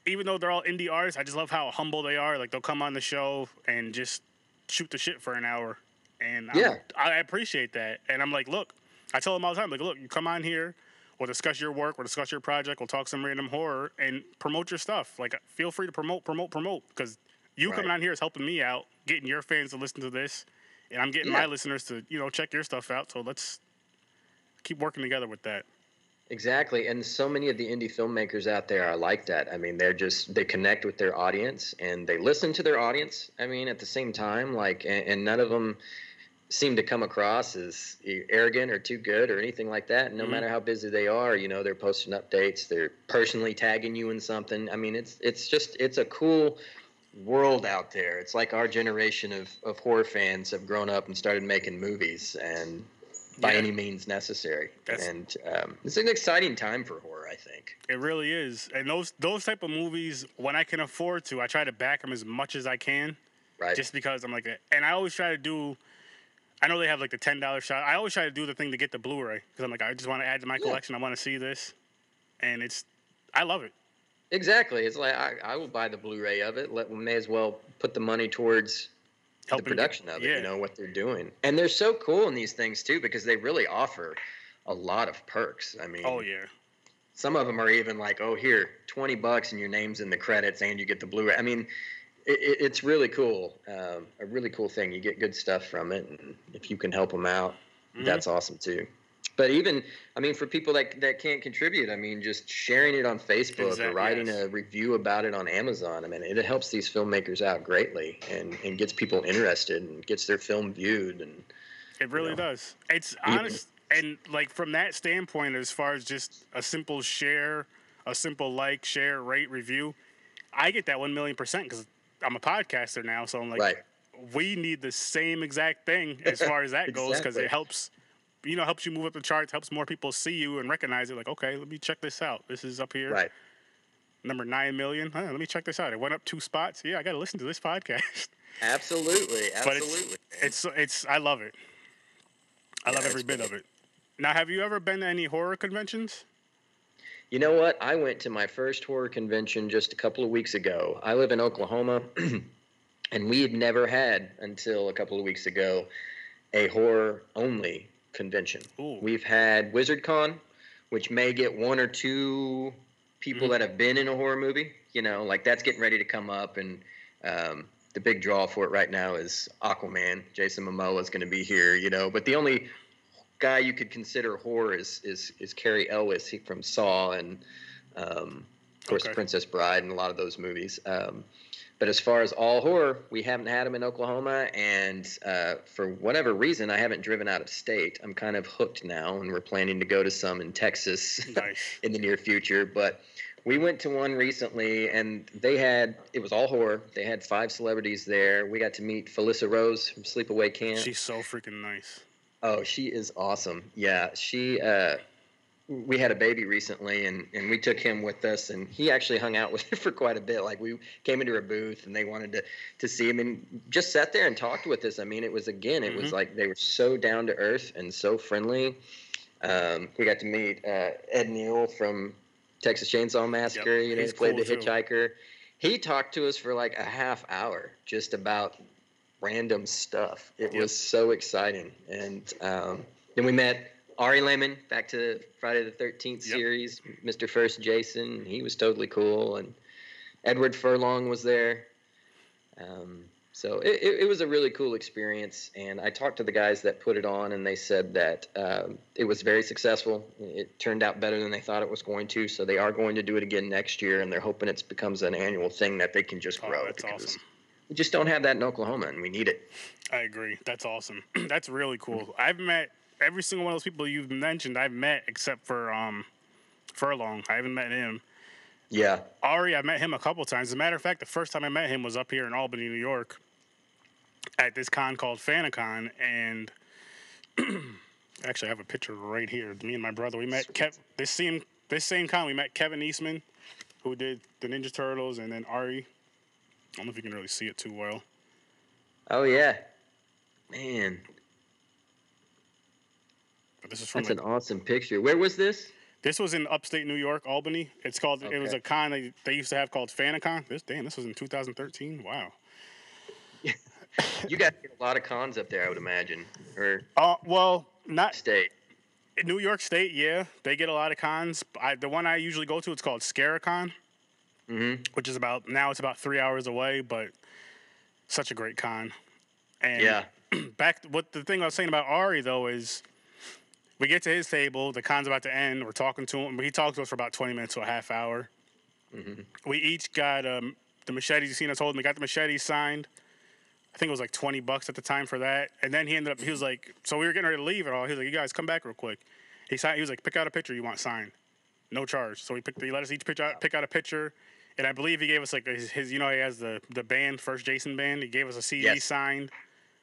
even though they're all indie artists, I just love how humble they are. Like they'll come on the show and just shoot the shit for an hour, and Yeah. I appreciate that. And I'm like, look, I tell them all the time, like, look, you come on here. We'll discuss your work. We'll discuss your project. We'll talk some random horror and promote your stuff. Like, feel free to promote, promote, promote. Because you Right. coming on here is helping me out, getting your fans to listen to this, and I'm getting my listeners to you know check your stuff out. So let's keep working together with that. Exactly, and so many of the indie filmmakers out there are like that. I mean, they're just they connect with their audience and they listen to their audience. I mean, at the same time, like, and, and none of them seem to come across as arrogant or too good or anything like that. And no Mhm. matter how busy they are, you know, they're posting updates, they're personally tagging you in something. I mean, it's it's just it's a cool world out there. It's like our generation of, of horror fans have grown up and started making movies and by Yeah. any means necessary. That's- and um, it's an exciting time for horror, I think. It really is. And those those type of movies, when I can afford to, I try to back them as much as I can, Right. just because I'm like, and I always try to do. I know they have like the ten dollar shot. I always try to do the thing to get the Blu-ray because I'm like, I just want to add to my Yeah. collection. I want to see this, and it's, I love it. Exactly. It's like I, I will buy the Blu-ray of it. Let we may as well put the money towards Helping the get- production of it. yeah. You know what they're doing, and they're so cool in these things too because they really offer a lot of perks. I mean, Oh yeah, some of them are even like, oh, here, twenty bucks and your name's in the credits and you get the Blu-ray. I mean, it, it, it's really cool. Um, a really cool thing. You get good stuff from it, and if you can help them out, Mhm. that's awesome too. But even, I mean, for people that that can't contribute, I mean, just sharing it on Facebook Exact- or writing yes. a review about it on Amazon, I mean, it helps these filmmakers out greatly and, and gets people interested and gets their film viewed. And it really know. does. It's Even- honest, and like from that standpoint, as far as just a simple share, a simple like, share, rate, review, I get that one million percent because I'm a podcaster now. So I'm like, right, we need the same exact thing as far as that goes because it helps you know helps you move up the charts helps more people see you and recognize it like okay let me check this out. This is up here. Right. number 9 million huh, let me check this out. It went up two spots. Yeah i gotta listen to this podcast. Absolutely, absolutely. it's it's it's i love it. I Yeah, love every bit of it. Now have you ever been to any horror conventions You know what? I went to my first horror convention just a couple of weeks ago. I live in Oklahoma, and we had never had until a couple of weeks ago a horror only convention. Ooh. We've had WizardCon, which may get one or two people Mhm. that have been in a horror movie. You know, like that's getting ready to come up, and um, the big draw for it right now is Aquaman. Jason Momoa is going to be here. You know, but the only guy you could consider horror is is, is Cary Elwes he, from Saw and um, of course Okay. Princess Bride and a lot of those movies. Um, but as far as all horror, we haven't had them in Oklahoma, and uh, for whatever reason, I haven't driven out of state. I'm kind of hooked now, and we're planning to go to some in Texas nice in the near future. But we went to one recently, and they had it was all horror. They had five celebrities there. We got to meet Felissa Rose from Sleepaway Camp. she's so freaking nice Oh, she is awesome. Yeah, she. Uh, we had a baby recently, and and we took him with us, and he actually hung out with her for quite a bit. Like we came into her booth, and they wanted to to see him, and just sat there and talked with us. I mean, it was again, it was Mhm. like they were so down to earth and so friendly. Um, we got to meet uh, Ed Neal from Texas Chainsaw Massacre. You know, he's played cool, the too. hitchhiker. He talked to us for like a half hour just about random stuff. It Yep. was so exciting. And um, then we met Ari Lehman, back to Friday the 13th Yep. series, Mr. First Jason. He was totally cool. And Edward Furlong was there. Um, so it, it, it was a really cool experience. And I talked to the guys that put it on, and they said that um, it was very successful. It turned out better than they thought it was going to. So they are going to do it again next year, and they're hoping it becomes an annual thing that they can just oh, grow. that's because awesome we just don't have that in Oklahoma, and we need it. I agree. That's awesome. That's really cool. I've met every single one of those people you've mentioned. I've met except for um, Furlong. I haven't met him. Yeah. Ari, I met him a couple times. As a matter of fact, the first time I met him was up here in Albany, New York, at this con called FantaCon, and actually, I have a picture right here. Me and my brother, we met Kev. This same this same con, we met Kevin Eastman, who did the Ninja Turtles, and then Ari. I don't know if you can really see it too well. Oh yeah. Man, But this is from that's like, an awesome picture. Where was this? This was in upstate New York, Albany. It's called. Okay. It was a con they, they used to have called FantaCon. This damn, this was in 2013. Wow. You got a lot of cons up there, I would imagine, or Uh, well, not state. New York State. Yeah, they get a lot of cons. I, the one I usually go to, it's called Scaricon, Mm-hmm. which is about now it's about three hours away, but such a great con. And Yeah. back what the thing I was saying about Ari though is we get to his table, the con's about to end, we're talking to him, he talked to us for about 20 minutes to a half hour. Mm-hmm. We each got um, the machetes you seen us holding. We got the machetes signed. I think it was like twenty bucks at the time for that. And then he ended up he was like, so we were getting ready to leave and all. He was like, you guys come back real quick. He signed. He was like, pick out a picture you want signed, no charge. So he picked. He let us each pick out pick out a picture. And I believe he gave us like his, his you know, he has the the band, first Jason band. He gave us a CD Yes. signed,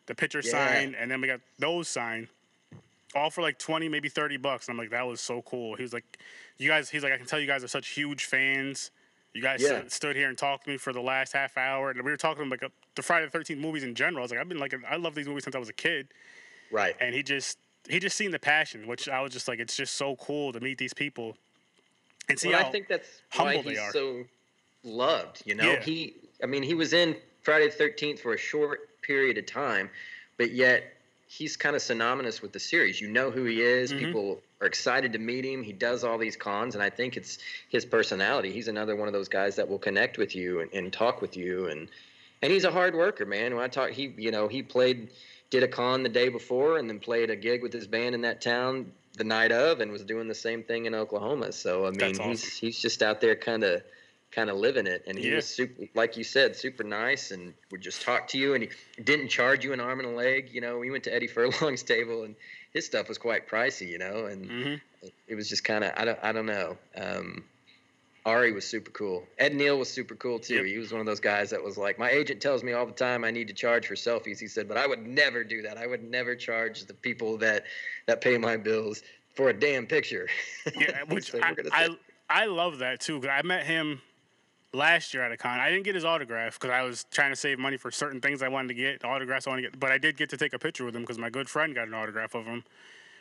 the picture Yeah. signed, and then we got those signed all for like 20 maybe 30 bucks and i'm like that was so cool he was like you guys he's like i can tell you guys are such huge fans you guys Yeah. stood, stood here and talked to me for the last half hour and we were talking like uh, the friday the 13th movies in general i was like i've been like i love these movies since i was a kid Right. and he just he just seen the passion which i was just like it's just so cool to meet these people and see well, how I think that's why humble they he's are. so loved. You know, Yeah. he. I mean, he was in Friday the Thirteenth for a short period of time, but yet he's kind of synonymous with the series. You know who he is. Mhm. People are excited to meet him. He does all these cons, and I think it's his personality. He's another one of those guys that will connect with you and, and talk with you, and and he's a hard worker, man. When I talk, he you know he played, did a con the day before, and then played a gig with his band in that town the night of, and was doing the same thing in Oklahoma. So I mean, That's he's he's just out there kind of kind of living it and he Yeah. was super like you said super nice and would just talk to you and he didn't charge you an arm and a leg you know? We went to eddie furlong's table and his stuff was quite pricey you know? And hmm it was just kind of I don't, I don't know. Um, ari was super cool. Ed neal was super cool too. Yep. he was one of those guys that was like my agent tells me all the time i need to charge for selfies he said but i would never do that. I would never charge the people that that pay my bills for a damn picture. Yeah which said, I, I i love that too i met him last year at a con i didn't get his autograph because i was trying to save money for certain things i wanted to get autographs i wanted to get but i did get to take a picture with him because my good friend got an autograph of him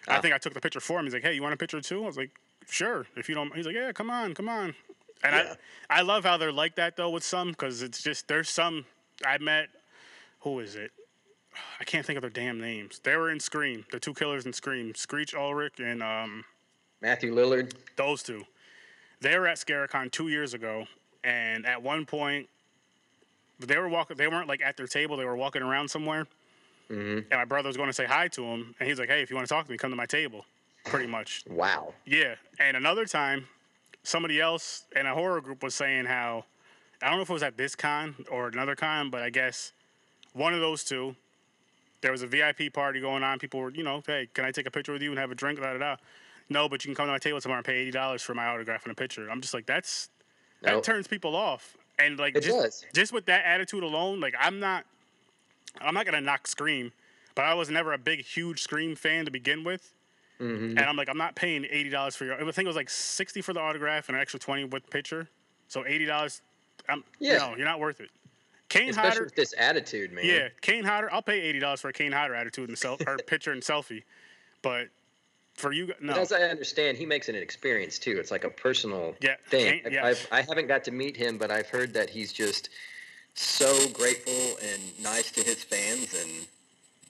i Ah. think i took the picture for him he's like hey you want a picture too i was like sure if you don't he's like yeah come on come on and Yeah. i i love how they're like that though with some because it's just there's some i met who is it I can't think of their damn names. They were in Scream, the two killers in Scream, Skeet Ulrich and um, matthew lillard those two. They were at Scaricon two years ago, and at one point, they were walking. They weren't like at their table. They were walking around somewhere, hmm and my brother was going to say hi to him, and he's like, "Hey, if you want to talk to me, come to my table." Pretty much, wow yeah. And another time, somebody else in a horror group was saying how I don't know if it was at this con or another con, but I guess one of those two. There was a VIP party going on. People were, you know, hey, can I take a picture with you and have a drink? Da, da, da. No, but you can come to my table tomorrow and pay eighty dollars for my autograph and a picture. I'm just like, that's that Nope. turns people off. And like It just does. just with that attitude alone, like I'm not I'm not gonna knock Scream, but I was never a big huge Scream fan to begin with. Mhm. And I'm like, I'm not paying eighty dollars for your. I think it was like sixty for the autograph and an extra twenty with picture. So eighty dollars. I'm Yeah. no, you're not worth it. Kane especially Hodder, with this attitude man yeah, Kane Hodder. I'll pay eighty dollars for a Kane Hodder attitude and self or picture and selfie, but for you, no. But as I understand, he makes it an experience too. It's like a personal Yeah, thing. Yeah. I've, I haven't got to meet him, but I've heard that he's just so grateful and nice to his fans, and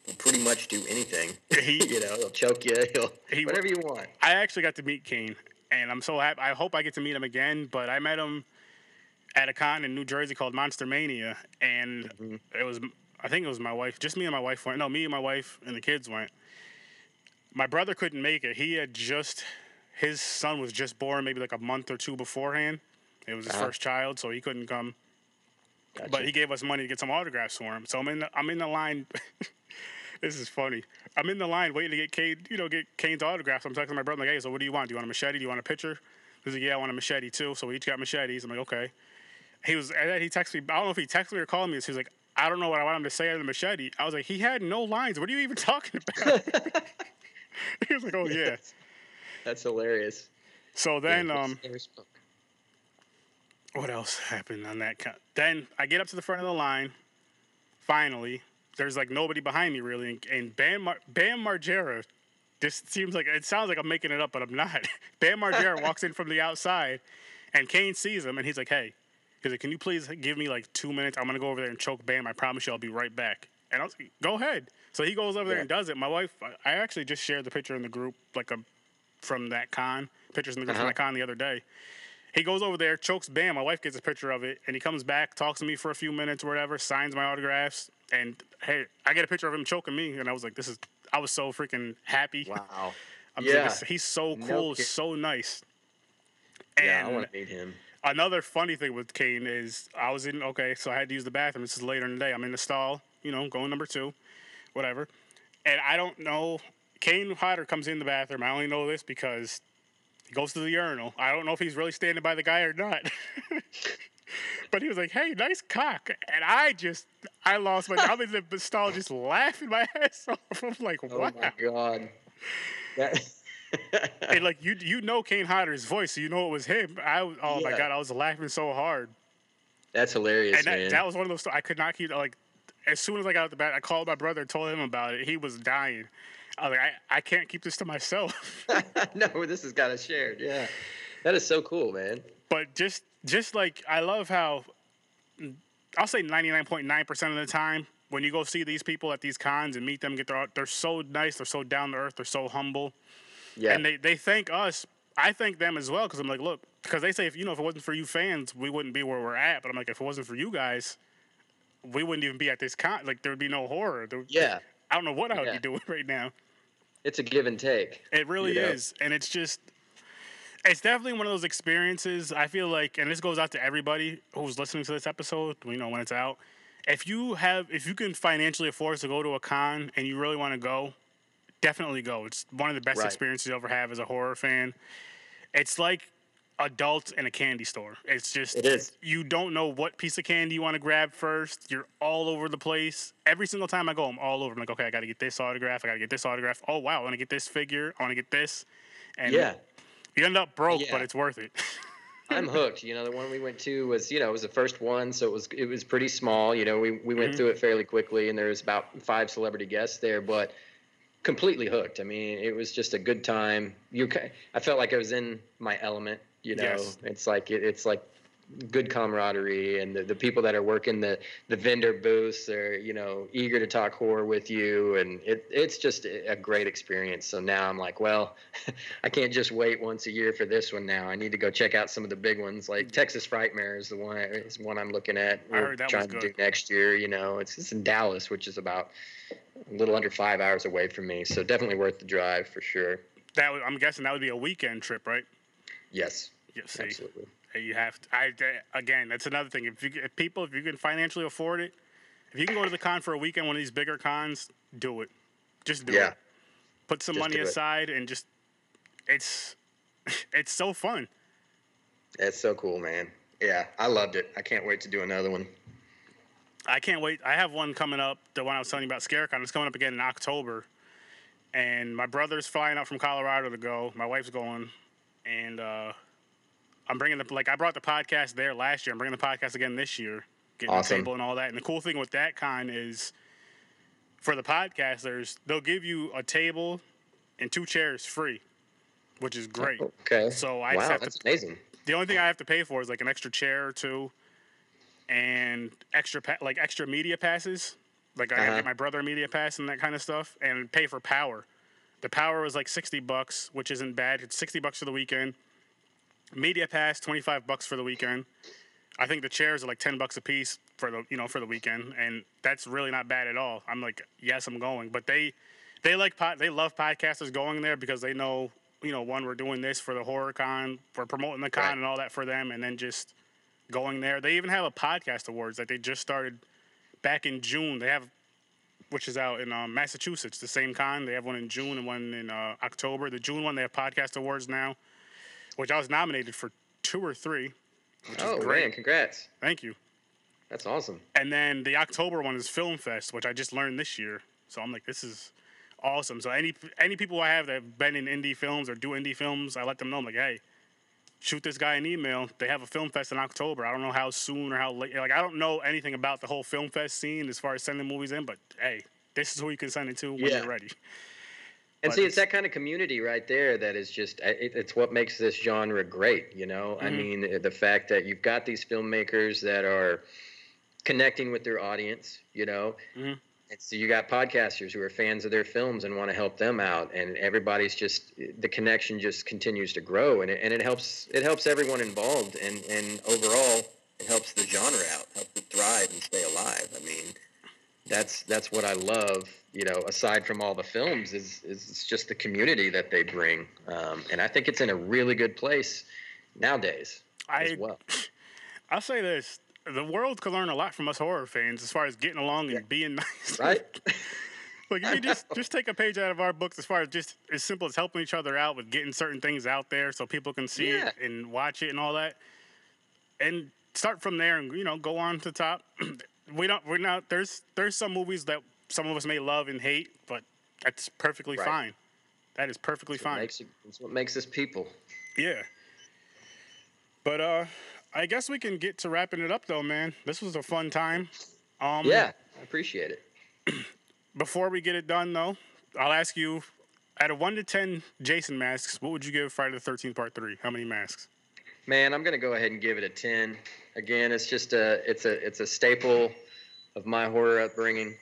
will pretty much do anything. He- you know, he'll choke you. He'll He- whatever you want. I actually got to meet Kane, and I'm so happy. I hope I get to meet him again. But I met him at a con in New Jersey called Monster Mania, and Mhm. it was I think it was my wife, just me and my wife went. No, me and my wife and the kids went. My brother couldn't make it. He had just his son was just born, maybe like a month or two beforehand. It was his Uh-huh. first child, so he couldn't come. Gotcha. But he gave us money to get some autographs for him. So I'm in the, I'm in the line. this is funny. I'm in the line waiting to get Kane, you know, get Kane's autographs. I'm talking to my brother like, hey, so what do you want? Do you want a machete? Do you want a picture? He's like, yeah, I want a machete too. So we each got machetes. I'm like, okay. He was, and then he texted me. I don't know if he texted me or called me. He was like, I don't know what I want him to say on the machete. I was like, he had no lines. What are you even talking about? he was like, oh yeah. That's hilarious. So then, Yeah, um, what else happened on that? Co- then I get up to the front of the line. Finally, there's like nobody behind me really, and, and Bam Mar- Bam Margera. This seems like it sounds like I'm making it up, but I'm not. Bam Margera walks in from the outside, and Kane sees him, and he's like, "Hey," he's like, "Can you please give me like two minutes? I'm gonna go over there and choke Bam. I promise you, I'll be right back." And I was like, "Go ahead." So he goes over there Yeah. and does it. My wife, I- actually just shared the picture in the group, like a from that con, pictures in the group from Uh-huh. that con the other day. He goes over there, chokes Bam. My wife gets a picture of it, and he comes back, talks to me for a few minutes or whatever, signs my autographs, and hey, I get a picture of him choking me, and I was like, this is. I was so freaking happy. Wow. I'm just like, Yeah. he's so cool, kid- so nice. Yeah, I want to meet him. another funny thing with Kane is I was in okay, so I had to use the bathroom. This is later in the day. I'm in the stall, you know, going number two, whatever. And I don't know. Kane Hodder comes in the bathroom. I only know this because he goes to the urinal. I don't know if he's really standing by the guy or not. but he was like, "Hey, nice cock," and I just, I lost my. I'm in the stall just laughing my ass off. I'm like, Oh my god. That- and like you, you know Kane Hodder's voice, so you know it was him. I, was- oh my god, I was laughing so hard. That's hilarious, and that, man. that was one of those. I could not keep like. As soon as I got out the bat, I called my brother, told him about it. He was dying. I was like, I, I can't keep this to myself. no, this has got to shared. Yeah, that is so cool, man. but just, just like I love how, I'll say ninety nine point nine percent of the time when you go see these people at these cons and meet them, get their, they're so nice, they're so down to earth, they're so humble, Yeah, and they they thank us. I thank them as well because I'm like, look, because they say if you know if it wasn't for you fans, we wouldn't be where we're at. But I'm like, if it wasn't for you guys, we wouldn't even be at this con. Like there would be no horror. There, yeah. I don't know what I would Yeah. be doing right now. It's a give and take. It really You know? is, and it's just, it's definitely one of those experiences. I feel like, and this goes out to everybody who's listening to this episode. You know when it's out. If you have, if you can financially afford to go to a con and you really want to go, definitely go. It's one of the best Right. experiences you'll ever have as a horror fan. It's like adults in a candy store. It's just It is. you don't know what piece of candy you want to grab first. You're all over the place. Every single time I go, I'm all over. I'm like, okay, I got to get this autograph. I got to get this autograph. Oh wow, I want to get this figure. I want to get this. And Yeah, you end up broke, Yeah. but it's worth it. I'm hooked. You know, the one we went to was, you know, it was the first one, so it was it was pretty small. You know, we we went Mhm. through it fairly quickly, and there was about five celebrity guests there, but completely hooked. I mean, it was just a good time. You, I felt like I was in my element. You know, Yes. it's like it, it's like good camaraderie and the, the people that are working the the vendor booths they're you know eager to talk horror with you. And it it's just a great experience. So now i'm like well i can't just wait once a year for this one now. I need to go check out some of the big ones. Like texas frightmare is the one is one i'm looking at I heard that was trying to do next year you know. It's, it's in dallas which is about a little under five hours away from me. So definitely worth the drive for sure. That I'm guessing that would be a weekend trip, right? Yes see, absolutely you have to. I again, that's another thing. If you if people, if you can financially afford it, if you can go to the con for a weekend, one of these bigger cons, do it. Just do Yeah. it. Put some Just money do it. aside and just. It's, it's so fun. it's so cool man yeah i loved it i can't wait to do another one I can't wait. I have one coming up. The one I was telling you about, ScareCon. It's coming up again in October, and my brother's flying out from Colorado to go. My wife's going, and uh, I'm bringing the like I brought the podcast there last year. I'm bringing the podcast again this year, getting Awesome. the table and all that. And the cool thing with that con is, for the podcasters, they'll give you a table and two chairs free, which is great. okay So I wow just have that's to amazing the only thing I have to pay for is like an extra chair or two, and extra pa- like extra media passes. Like I Uh-huh. get my brother a media pass and that kind of stuff, and pay for power. The power was like sixty bucks, which isn't bad. It's sixty bucks for the weekend. Media pass twenty five bucks for the weekend. I think the chairs are like ten bucks a piece for the you know for the weekend, and that's really not bad at all. I'm like, yes, I'm going, but they they like pod, they love podcasters going there because they know you know one we're doing this for the horror con, we're promoting the con Right. and all that for them, and then just going there. They even have a podcast awards that they just started back in June. They have which is out in um, Massachusetts, the same con. They have one in June and one in uh, October. The June one they have podcast awards now, which I was nominated for two or three. Which oh is great. man congrats Thank you. that's awesome And then the October one is Film Fest, which I just learned this year. So I'm like, this is awesome. So any any people I have that have been in indie films or do indie films, I let them know. I'm like, hey, shoot this guy an email. They have a film fest in October. I don't know how soon or how late. Like I don't know anything about the whole film fest scene as far as sending movies in, but hey, this is who you can send it to when Yeah. you're ready. And But see, it's it's- that kind of community right there that is just, it, it's what makes this genre great, you know? I Mhm. mean, the fact that you've got these filmmakers that are connecting with their audience, you know? Mhm. And so you got podcasters who are fans of their films and want to help them out. And everybody's just, the connection just continues to grow. And it, and it helps, it helps everyone involved. And, and overall, it helps the genre out, helps it thrive and stay alive. I mean, that's that's what I love. You know, aside from all the films, is is it's just the community that they bring, um, and I think it's in a really good place nowadays I as well. I'll say this: the world could learn a lot from us horror fans as far as getting along and being nice. Right? like if you just just take a page out of our books as far as just as simple as helping each other out with getting certain things out there so people can see Yeah. it and watch it and all that. And start from there and you know, go on to top. we don't we're not there's there's some movies that some of us may love and hate, but that's perfectly Right. fine. That is perfectly That's fine. makes it- That's what makes us people. Yeah. But uh I guess we can get to wrapping it up though, man. This was a fun time. Um Yeah, I appreciate it. before we get it done though, I'll ask you out of one to ten Jason masks, what would you give Friday the thirteenth part three? How many masks? Man, I'm gonna go ahead and give it a ten. Again, it's just a it's a it's a staple of my horror upbringing.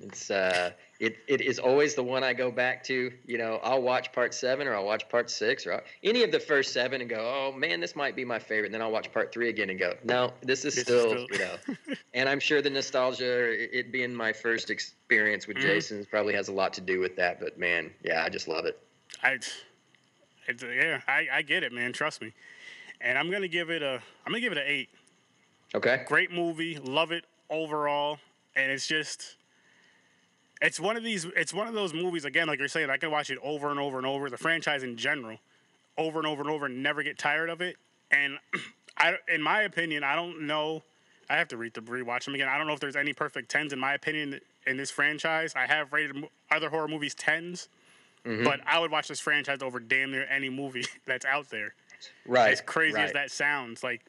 It's uh it, it is always the one I go back to. You know, I'll watch part seven or I'll watch part six or I'll, any of the first seven and go, oh man, this might be my favorite. And then I'll watch part three again and go, no, this is This is still, still- you know. and I'm sure the nostalgia, it it being my first experience with Mhm. Jason's, probably has a lot to do with that. But man, yeah, I just love it. I it's yeah, I, I get it, man. Trust me. And I'm gonna give it a I'm gonna give it an eight. Okay. Great movie, love it overall, and it's just it's one of these it's one of those movies again like you're saying I can watch it over and over and over the franchise in general over and over and over and never get tired of it and I in my opinion I don't know I have to read the rewatch them again I don't know if there's any perfect 10s in my opinion in this franchise I have rated other horror movies 10s Mhm. but I would watch this franchise over damn near any movie that's out there right. as crazy as that sounds, like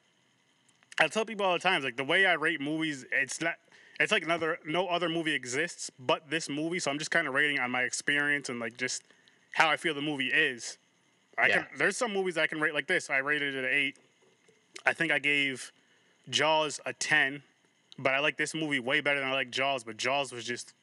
I tell people all the time, like the way I rate movies, it's not. It's like another no other movie exists but this movie. So I'm just kind of rating on my experience and like just how I feel the movie is. I Yeah. can. There's some movies I can rate like this. I rated it an eight. I think I gave Jaws a ten, but I like this movie way better than I like Jaws. But Jaws was just,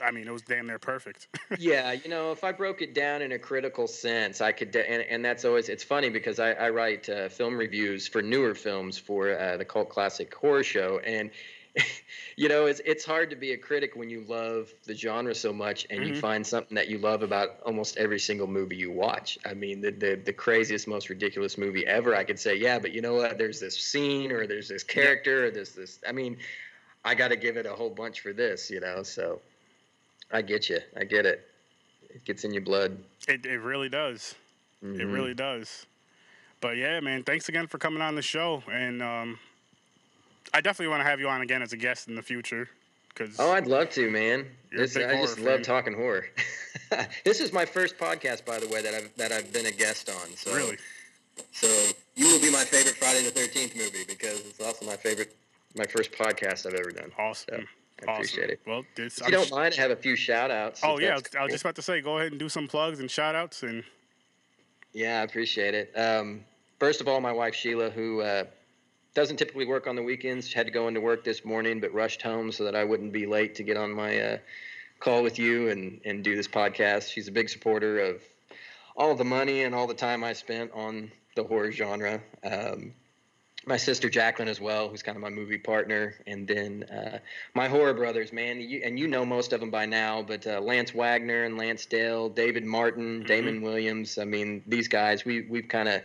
I mean, it was damn near perfect. yeah, you know, if I broke it down in a critical sense, I could, and, and that's always, it's funny because I, I write uh, film reviews for newer films for uh, the cult classic horror show. And, you know, it's, it's hard to be a critic when you love the genre so much and you Mhm. find something that you love about almost every single movie you watch. I mean, the, the, the craziest, most ridiculous movie ever, I could say, yeah, but you know what? There's this scene or there's this character or there's this, I mean, I got to give it a whole bunch for this, you know, so. I get you. I get it. It gets in your blood. it it really does. It Mhm. really does. But yeah, man, thanks again for coming on the show, and um, I definitely want to have you on again as a guest in the future. Cause Oh, I'd love to, man. This, I just horror love talking horror. this is my first podcast, by the way, that I've that I've been a guest on. So really, so you will be my favorite Friday the Thirteenth movie because it's also my favorite, my first podcast I've ever done. awesome, I awesome. appreciate it. Well, this, If you don't mind, I have a few shout outs. Oh yeah, I was, I was just about to say, go ahead and do some plugs and shout outs, and Yeah, I appreciate it. Um, first of all, my wife Sheila, who uh, doesn't typically work on the weekends, had to go into work this morning, but rushed home so that I wouldn't be late to get on my uh, call with you and, and do this podcast. She's a big supporter of all the money and all the time I spent on the horror genre. Um, my sister Jacqueline as well, who's kind of my movie partner, and then uh, my horror brothers, man, you, and you know most of them by now, but uh, Lance Wagner and Lance Dale, David Martin, Damon Williams. I mean, these guys, we we've kind of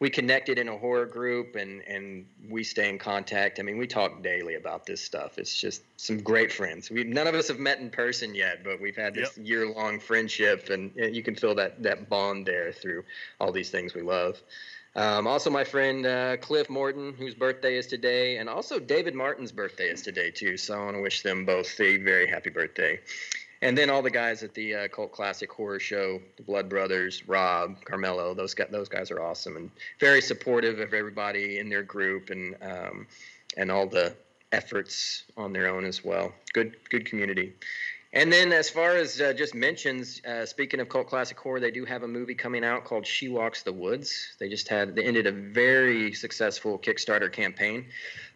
we connected in a horror group, and and we stay in contact. I mean, we talk daily about this stuff. It's just some great friends. We none of us have met in person yet, but we've had this year long friendship, and, and you can feel that that bond there through all these things we love. Um, also, my friend uh, Cliff Morton, whose birthday is today, and also David Martin's birthday is today too. So I want to wish them both a very happy birthday. And then all the guys at the uh, Cult Classic Horror Show, the Blood Brothers, Rob, Carmelo, those guys, those guys are awesome and very supportive of everybody in their group and um, and all the efforts on their own as well. Good good community. And then, as far as uh, just mentions, uh, speaking of cult classic horror, they do have a movie coming out called She Walks the Woods. They just had they ended a very successful Kickstarter campaign.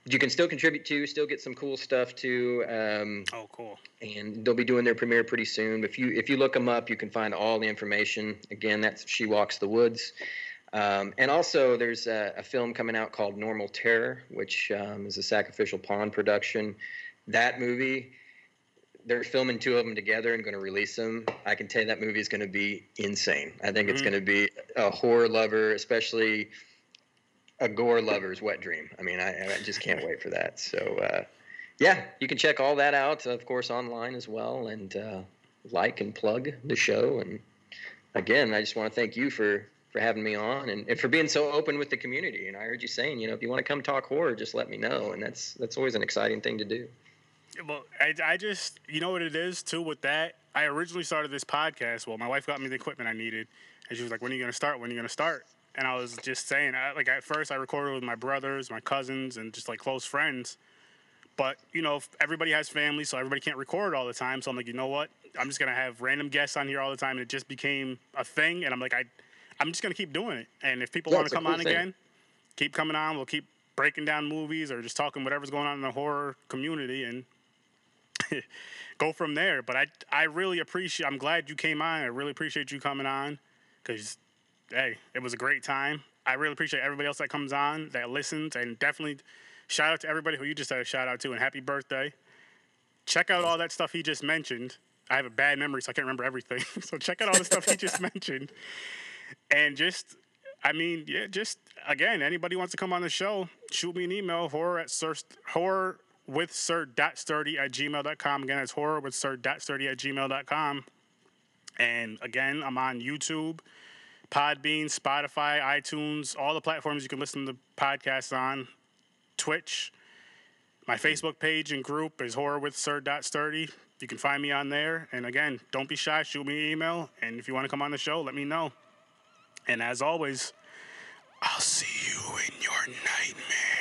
You can still contribute to, still get some cool stuff too, um, oh cool. and they'll be doing their premiere pretty soon. If you if you look them up, you can find all the information. Again, that's She Walks the Woods. Um, and also, there's a, a film coming out called Normal Terror, which um, is a Sacrificial Pond production. That movie, they're filming two of them together and going to release them. I can tell you that movie is going to be insane. I think it's Mhm. going to be a horror lover, especially a gore lover's wet dream. I mean, I, I just can't wait for that. So, uh, yeah, you can check all that out, of course, online as well, and uh, like and plug the show. And again, I just want to thank you for for having me on and, and for being so open with the community. And I heard you saying, you know, if you want to come talk horror, just let me know. And that's that's always an exciting thing to do. Well, I, I just, you know what it is too with that? I originally started this podcast. Well, my wife got me the equipment I needed. And she was like, when are you going to start? When are you going to start? And I was just saying, I, like, at first I recorded with my brothers, my cousins, and just like close friends. But, you know, everybody has family, so everybody can't record all the time. So I'm like, you know what? I'm just going to have random guests on here all the time. And it just became a thing. And I'm like, I, I'm just going to keep doing it. And if people Yeah, want to come cool on thing. again, keep coming on. We'll keep breaking down movies or just talking whatever's going on in the horror community. And go from there. But I I really appreciate. I'm glad you came on. I really appreciate you coming on because hey, it was a great time. I really appreciate everybody else that comes on that listens, and definitely shout out to everybody who you just said a shout out to and happy birthday. Check out all that stuff he just mentioned. I have a bad memory, so I can't remember everything. so check out all the stuff he just mentioned, and just. I mean, yeah, just again, anybody wants to come on the show, shoot me an email, horror at sir, horror with sir.sturdy at gmail.com. Again, it's horror with sir.sturdy at gmail.com. And again, I'm on YouTube, Podbean, Spotify, iTunes, all the platforms you can listen to podcasts on, Twitch. My Facebook page and group is horror with sir.sturdy. You can find me on there. And again, don't be shy, shoot me an email. And if you want to come on the show, let me know. And as always, I'll see you in your nightmare.